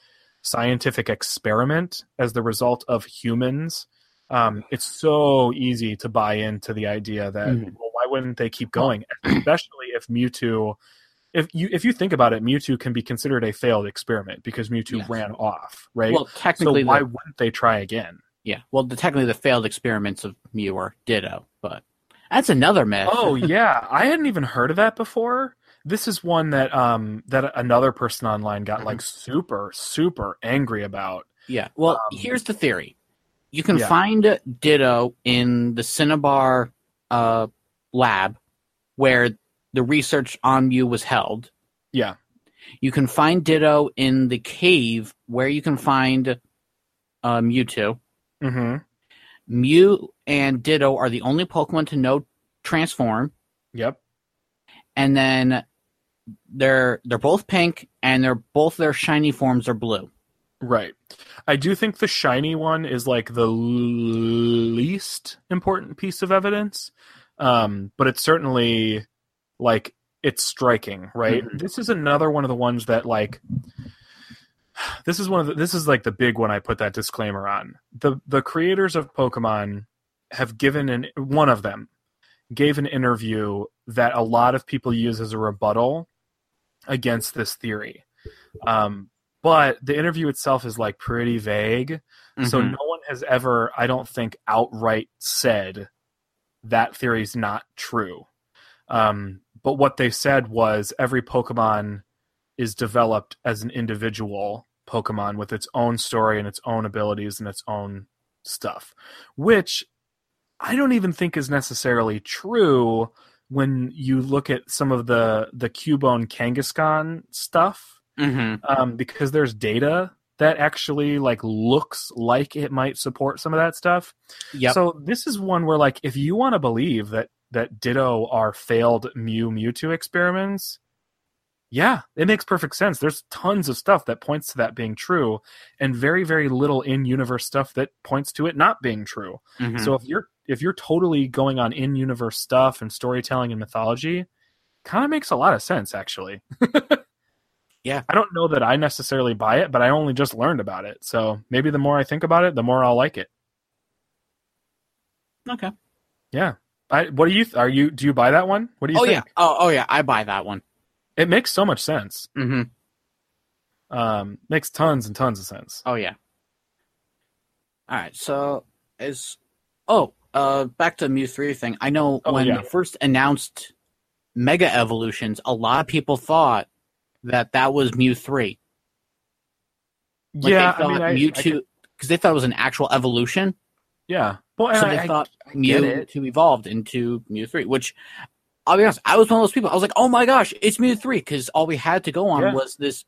scientific experiment as the result of humans, um, it's so easy to buy into the idea that Mhm. well, why wouldn't they keep going? Especially if Mewtwo, if you if you think about it, Mewtwo can be considered a failed experiment because Mewtwo Yes. ran off, right? Well, so technically, why the, wouldn't they try again? yeah. Well, the, technically, the failed experiments of Mew are Ditto, but that's another myth. Oh yeah, I hadn't even heard of that before. this is one that um that another person online got like super super angry about. Yeah. Well, Um, here's the theory. You can yeah. find Ditto in the Cinnabar uh, lab where the research on Mew was held. Yeah. You can find Ditto in the cave where you can find uh, Mewtwo. Mm-hmm. Mew and Ditto are the only Pokemon to know transform, Yep. and then they're they're both pink, and they're both their shiny forms are blue. Right. I do think the shiny one is like the least important piece of evidence, um, but it's certainly like it's striking, right? Mhm. This is another one of the ones that like this is one of the, this is like the big one I put that disclaimer on. The the creators of Pokemon have given an one of them gave an interview that a lot of people use as a rebuttal against this theory. Um, but the interview itself is like pretty vague. So Mhm. no one has ever, I don't think, outright said that theory is not true. Um, but what they said was every Pokemon is developed as an individual Pokemon with its own story and its own abilities and its own stuff, which I don't even think is necessarily true when you look at some of the the Cubone Kangaskhan stuff Mhm. um, because there's data that actually like looks like it might support some of that stuff. Yep. So this is one where like if you want to believe that that Ditto are failed Mew Mewtwo experiments, yeah, it makes perfect sense. There's tons of stuff that points to that being true, and very very little in universe stuff that points to it not being true. Mhm. So if you're if you're totally going on in universe stuff and storytelling and mythology, kind of makes a lot of sense actually. Yeah. I don't know that I necessarily buy it, but I only just learned about it. So maybe the more I think about it, the more I'll like it. okay. Yeah. I what do you are you do you buy that one? What do you Oh think? yeah. Oh oh yeah. I buy that one. It makes so much sense. Mm-hmm. Um makes tons and tons of sense. Oh yeah. All right. So is oh uh back to Mew three thing. I know Oh, when yeah. they first announced Mega Evolutions, a lot of people thought that that was Mew three. Like yeah, they I mean I Mewtwo because they thought it was an actual evolution. yeah. Well, so I, they I- thought I get it. Mewtwo evolved into Mew three, which I'll be honest, I was one of those people. I was like, "Oh my gosh, it's Mew 3 because all we had to go on Yeah. was this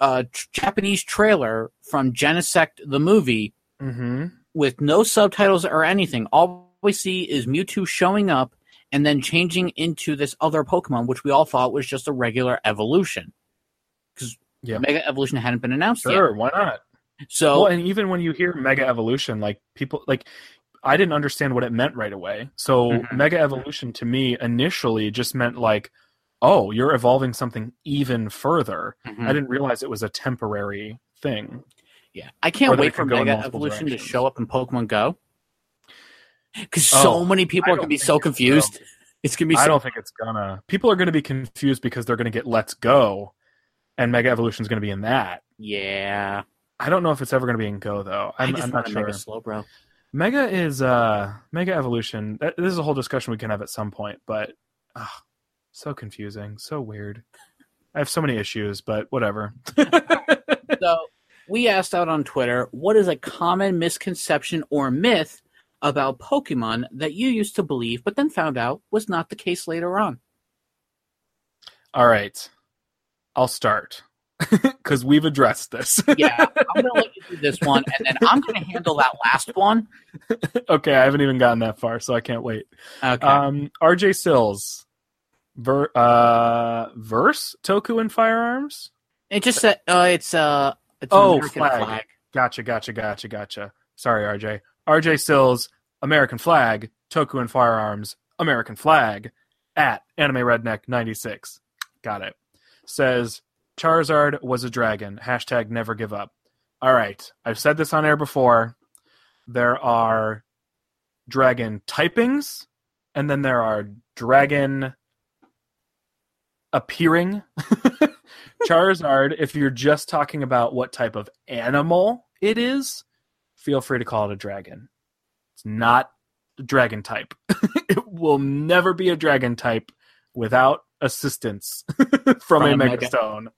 uh, Japanese trailer from Genesect the movie Mhm. with no subtitles or anything. All we see is Mewtwo showing up and then changing into this other Pokemon, which we all thought was just a regular evolution. Because Yeah. Mega Evolution hadn't been announced Sure, why not? So well, and even when you hear mega evolution, like people like I didn't understand what it meant right away. So Mhm. mega evolution to me initially just meant like, oh, you're evolving something even further. Mhm. I didn't realize it was a temporary thing. Yeah, I can't wait for Mega Evolution to show up in Pokemon Go. Because Oh, so many people are going to be so confused. It's going to be So- I don't think it's gonna. People are going to be confused because they're going to get Let's Go, and Mega Evolution is going to be in that. Yeah, I don't know if it's ever going to be in Go though. i I'm, just I'm not a sure. Mega Slowbro. Mega is uh Mega Evolution. That, this is a whole discussion we can have at some point, but ah, so confusing, so weird. I have so many issues, but whatever. So we asked out on Twitter, what is a common misconception or myth about Pokemon that you used to believe, but then found out was not the case later on? All right, I'll start because we've addressed this. Yeah, I'm going to let you do this one, and then I'm going to handle that last one. okay, I haven't even gotten that far, so I can't wait. Okay. Um, R.J. Sills, ver- uh, verse Toku and firearms. it just said uh, it's uh, it's Oh, flag. flag. Gotcha, gotcha, gotcha, gotcha. Sorry, RJ. RJ Sills, American flag, Toku and firearms, American flag, at Anime Redneck 96. Got it. Says Charizard was a dragon. Hashtag never give up. All right. I've said this on air before. There are dragon typings, and then there are dragon appearing. Charizard, if you're just talking about what type of animal it is, feel free to call it a dragon. It's not a dragon type. it will never be a dragon type without assistance from, From a a Mega.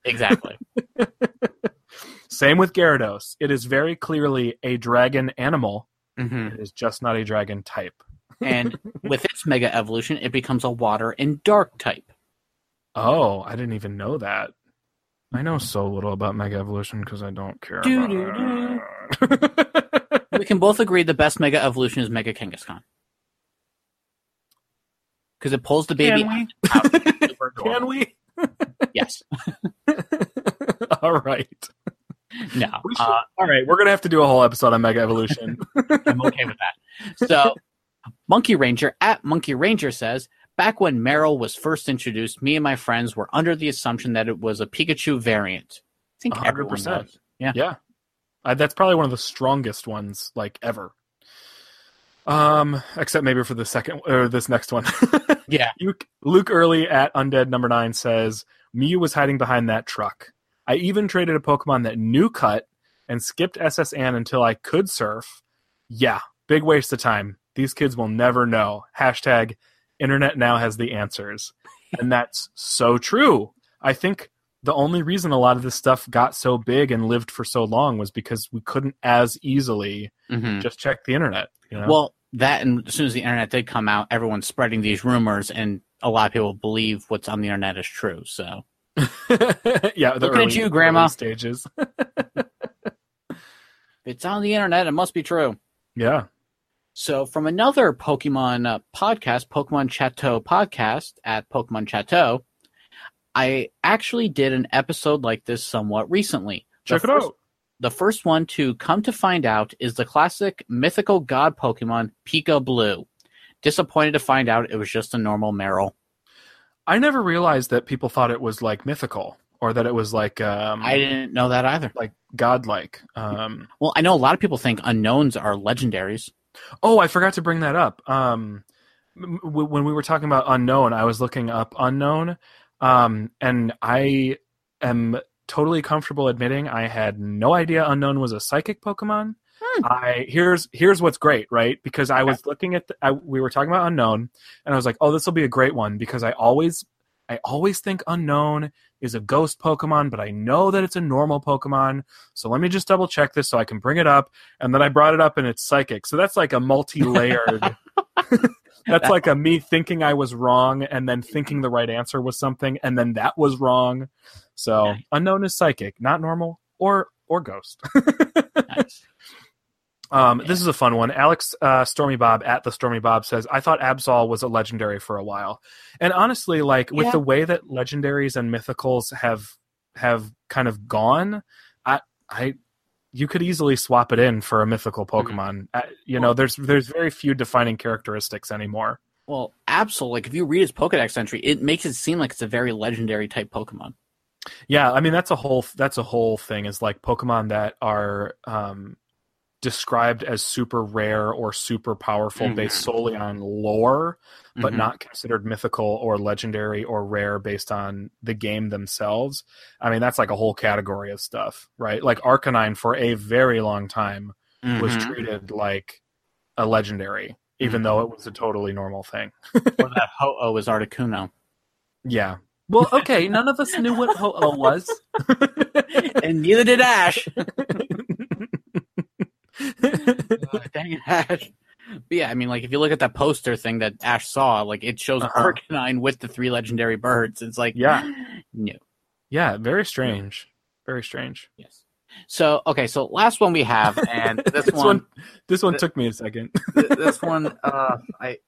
Exactly. Same with Gyarados. It is very clearly a dragon animal. hmm It is just not a dragon type. And with its mega evolution, it becomes a water and dark type. Oh, I didn't even know that. I know so little about Mega Evolution because I don't care. About it. We can both agree the best mega evolution is Mega Kangaskhan. Because it pulls the baby Can out. Super Can we? Yes. All right. No. Should- Uh, All right. We're gonna have to do a whole episode on Mega Evolution. I'm okay with that. So, Monkey Ranger at Monkey Ranger says, back when Marill was first introduced, me and my friends were under the assumption that it was a Pikachu variant. I think A hundred everyone percent. was. Yeah. yeah, uh, that's probably one of the strongest ones like ever. Um, except maybe for the second or this next one. Yeah. Luke, Luke Early at Undead Number Nine says Mew was hiding behind that truck. I even traded a Pokemon that knew cut and skipped SS Anne until I could surf. Yeah, big waste of time. These kids will never know. Hashtag Internet now has the answers, and that's so true. I think the only reason a lot of this stuff got so big and lived for so long was because we couldn't as easily Mhm. just check the internet. You know? Well, that and as soon as the internet did come out, everyone's spreading these rumors, and a lot of people believe what's on the internet is true. So, yeah, the Looking at you, Grandma. stages. it's on the internet, it must be true. yeah. So, from another Pokemon uh, podcast, Pokemon Chateau podcast at Pokemon Chateau, I actually did an episode like this somewhat recently. The Check it first- out. The first one to come to find out is the classic mythical god Pokemon Pikablu. Disappointed to find out it was just a normal Marill. I never realized that people thought it was like mythical or that it was like um I didn't know that either. like godlike. Um Well, I know a lot of people think Unowns are legendaries. oh, I forgot to bring that up. Um when we were talking about Unown, I was looking up Unown um and I am totally comfortable admitting I had no idea Unown was a psychic Pokemon. Hmm. I here's here's what's great, right? Because I was looking at the, I, we were talking about Unown, and I was like, oh, this will be a great one because I always I always think Unown is a ghost Pokemon, but I know that it's a normal Pokemon. So let me just double check this so I can bring it up. And then I brought it up and it's psychic. So that's like a multi layered. that's like a me thinking I was wrong and then thinking the right answer was something and then that was wrong. So Nice. Unown is psychic, not normal or or ghost. Nice. Um, This is a fun one. Alex uh, Stormy Bob at the Stormy Bob says, "I thought Absol was a legendary for a while, and honestly, like with Yeah. the way that legendaries and mythicals have have kind of gone, I I you could easily swap it in for a mythical Pokemon. Uh, you know, there's there's very few defining characteristics anymore. Well, Absol, like if you read his Pokedex entry, it makes it seem like it's a very legendary type Pokemon. Yeah, I mean that's a whole that's a whole thing. Is like Pokemon that are um, described as super rare or super powerful based solely on lore, but Mhm. not considered mythical or legendary or rare based on the game themselves. I mean that's like a whole category of stuff, right? Like Arcanine for a very long time was Mhm. treated like a legendary, even though it was a totally normal thing. or that Ho-Oh is Articuno. Yeah. Well, okay, none of us knew what Ho-Oh was. and neither did Ash. Dang it, Ash. But yeah, I mean, like if you look at that poster thing that Ash saw, like it shows Uh-huh. Arcanine with the three legendary birds. It's like, Yeah. no, yeah, very strange. Very strange. yes. So okay, so last one we have, and this, this one, one this one th- took me a second. th- this one, uh, I,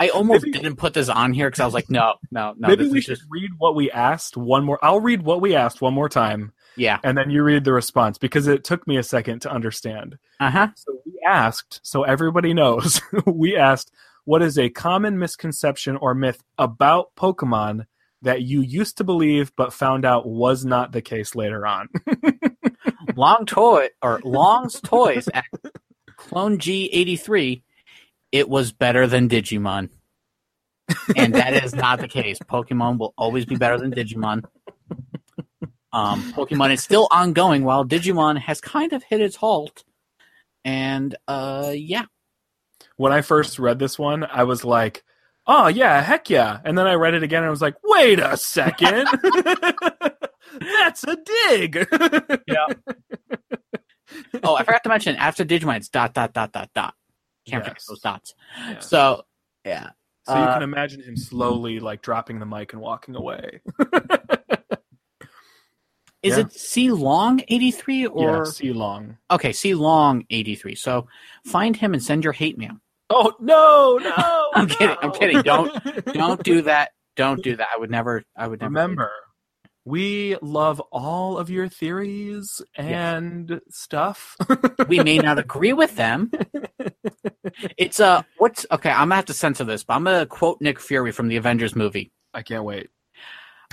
I almost Maybe- didn't put this on here because I was like, no, no, no. Maybe we should just read what we asked one more. I'll read what we asked one more time, yeah, and then you read the response because it took me a second to understand. uh huh. So we asked, so everybody knows, we asked, what is a common misconception or myth about Pokemon that you used to believe but found out was not the case later on? Long toy or Long's toys at Clone G eighty three. It was better than Digimon, and that is not the case. Pokemon will always be better than Digimon. Um, Pokemon is still ongoing while Digimon has kind of hit its halt. And uh, yeah, when I first read this one, I was like, oh yeah, heck yeah. And then I read it again and I was like, wait a second. That's a dig. Yeah. oh, I forgot to mention after Digimon, it's dot dot dot dot dot. Can't forget those dots. Yeah. So yeah. So you Uh, can imagine him slowly like dropping the mic and walking away. Is Yeah. it C Long eighty three or yeah, see long. okay C Long eighty three? So find him and send your hate mail. Oh no, no. I'm kidding, I'm kidding. Don't- Don't do that. Don't do that. I would never. I would never. Remember, we love all of your theories and stuff. we may not agree with them. It's uh what's okay, I'm gonna have to censor this, but I'm gonna quote Nick Fury from the Avengers movie. I can't wait.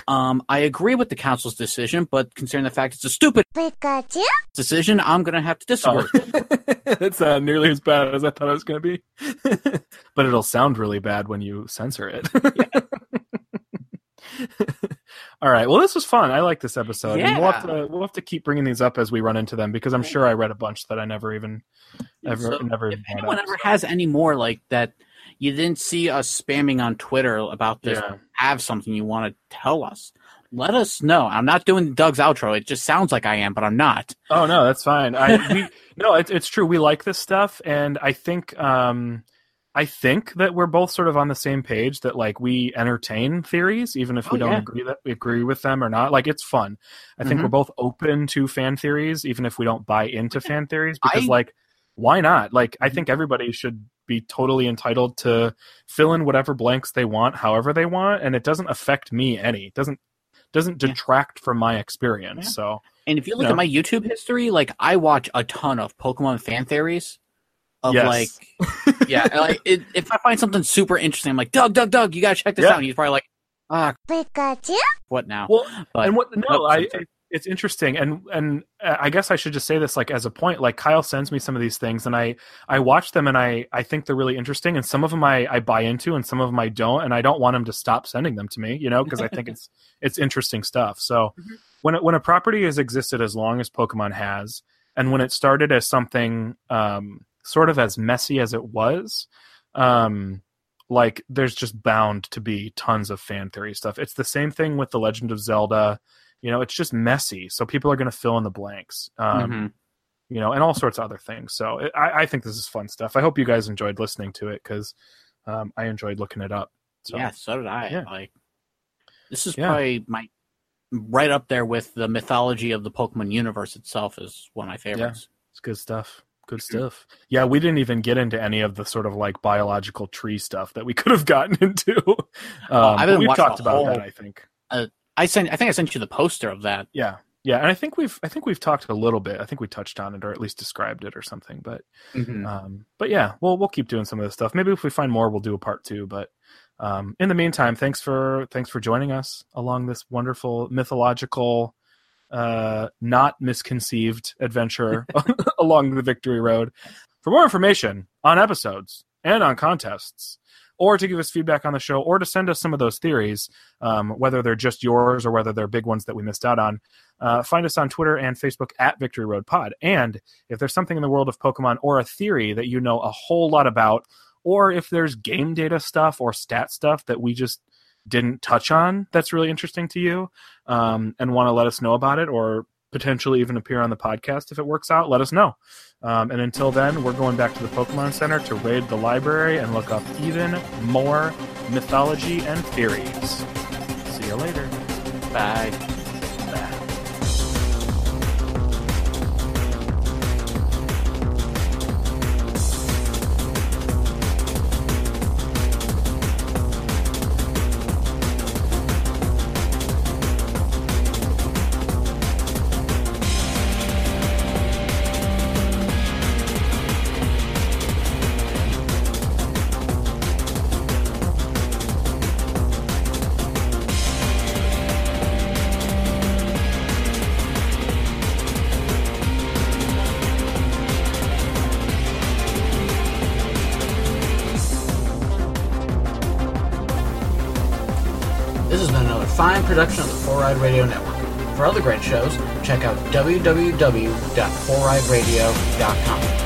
Um, I agree with the council's decision, but considering the fact it's a stupid decision, I'm gonna have to disagree. it's not nearly as bad as I thought it was going to be, but it'll sound really bad when you censor it. All right. Well, this was fun. I like this episode. And we'll have Yeah. to we'll have to keep bringing these up as we run into them because I'm sure I read a bunch that I never even ever So, never. if anyone up, ever so. has any more like that you didn't see us spamming on Twitter about this, Yeah. have something you want to tell us. Let us know. I'm not doing Doug's outro. It just sounds like I am, but I'm not. Oh no, that's fine. I we no, it's it's true. We like this stuff, and I think um, I think that we're both sort of on the same page that like we entertain theories, even if we Oh, don't yeah. agree that we agree with them or not. Like it's fun. I think Mhm. we're both open to fan theories, even if we don't buy into fan theories, because I- like why not? Like I think everybody should be totally entitled to fill in whatever blanks they want, however they want, and it doesn't affect me any. It doesn't doesn't Yeah. detract from my experience. Yeah. So And if you look No. at my YouTube history, like I watch a ton of Pokemon fan theories. Of Yes. like, yeah, like it, if I find something super interesting, I'm like, Doug, Doug, Doug, you gotta check this Yeah. out. And he's probably like, ah, what now? Well, But and what? No, nope, I. It's interesting, and and uh, I guess I should just say this like as a point. Like Kyle sends me some of these things, and I I watch them, and I I think they're really interesting, and some of them I I buy into, and some of them I don't, and I don't want him to stop sending them to me, you know, because I think it's it's interesting stuff. So Mhm. when it, when a property has existed as long as Pokemon has, and when it started as something um sort of as messy as it was, um like there's just bound to be tons of fan theory stuff. It's the same thing with the Legend of Zelda. You know, it's just messy, so people are going to fill in the blanks. Um, Mhm. You know, and all sorts of other things. So it, I, I think this is fun stuff. I hope you guys enjoyed listening to it because um, I enjoyed looking it up. So yeah, so did I. yeah. Like, this is Yeah. probably my right up there with the mythology of the Pokemon universe itself is one of my favorites. it's good stuff. Good stuff. Yeah, we didn't even get into any of the sort of like biological tree stuff that we could have gotten into. Um, I but haven't we've talked about whole- that. I think. I sent. I think I sent you the poster of that. Yeah, yeah, and I think we've I think we've talked a little bit. I think we touched on it or at least described it or something. But um, but yeah, we'll we'll keep doing some of this stuff. Maybe if we find more, we'll do a part two. But um, in the meantime, thanks for thanks for joining us along this wonderful mythological, uh, not misconceived adventure along the Victory Road. For more information on episodes and on contests, or to give us feedback on the show, or to send us some of those theories, um, whether they're just yours or whether they're big ones that we missed out on, uh, find us on Twitter and Facebook at Victory Road Pod. And if there's something in the world of Pokemon or a theory that you know a whole lot about, or if there's game data stuff or stat stuff that we just didn't touch on that's really interesting to you um, and want to let us know about it or potentially even appear on the podcast if it works out, let us know. Um, and until then, we're going back to the Pokemon Center to raid the library and look up even more mythology and theories. See you later. Bye. Of the Four Ride Radio Network. For other great shows, check out www.fourrideradio.com.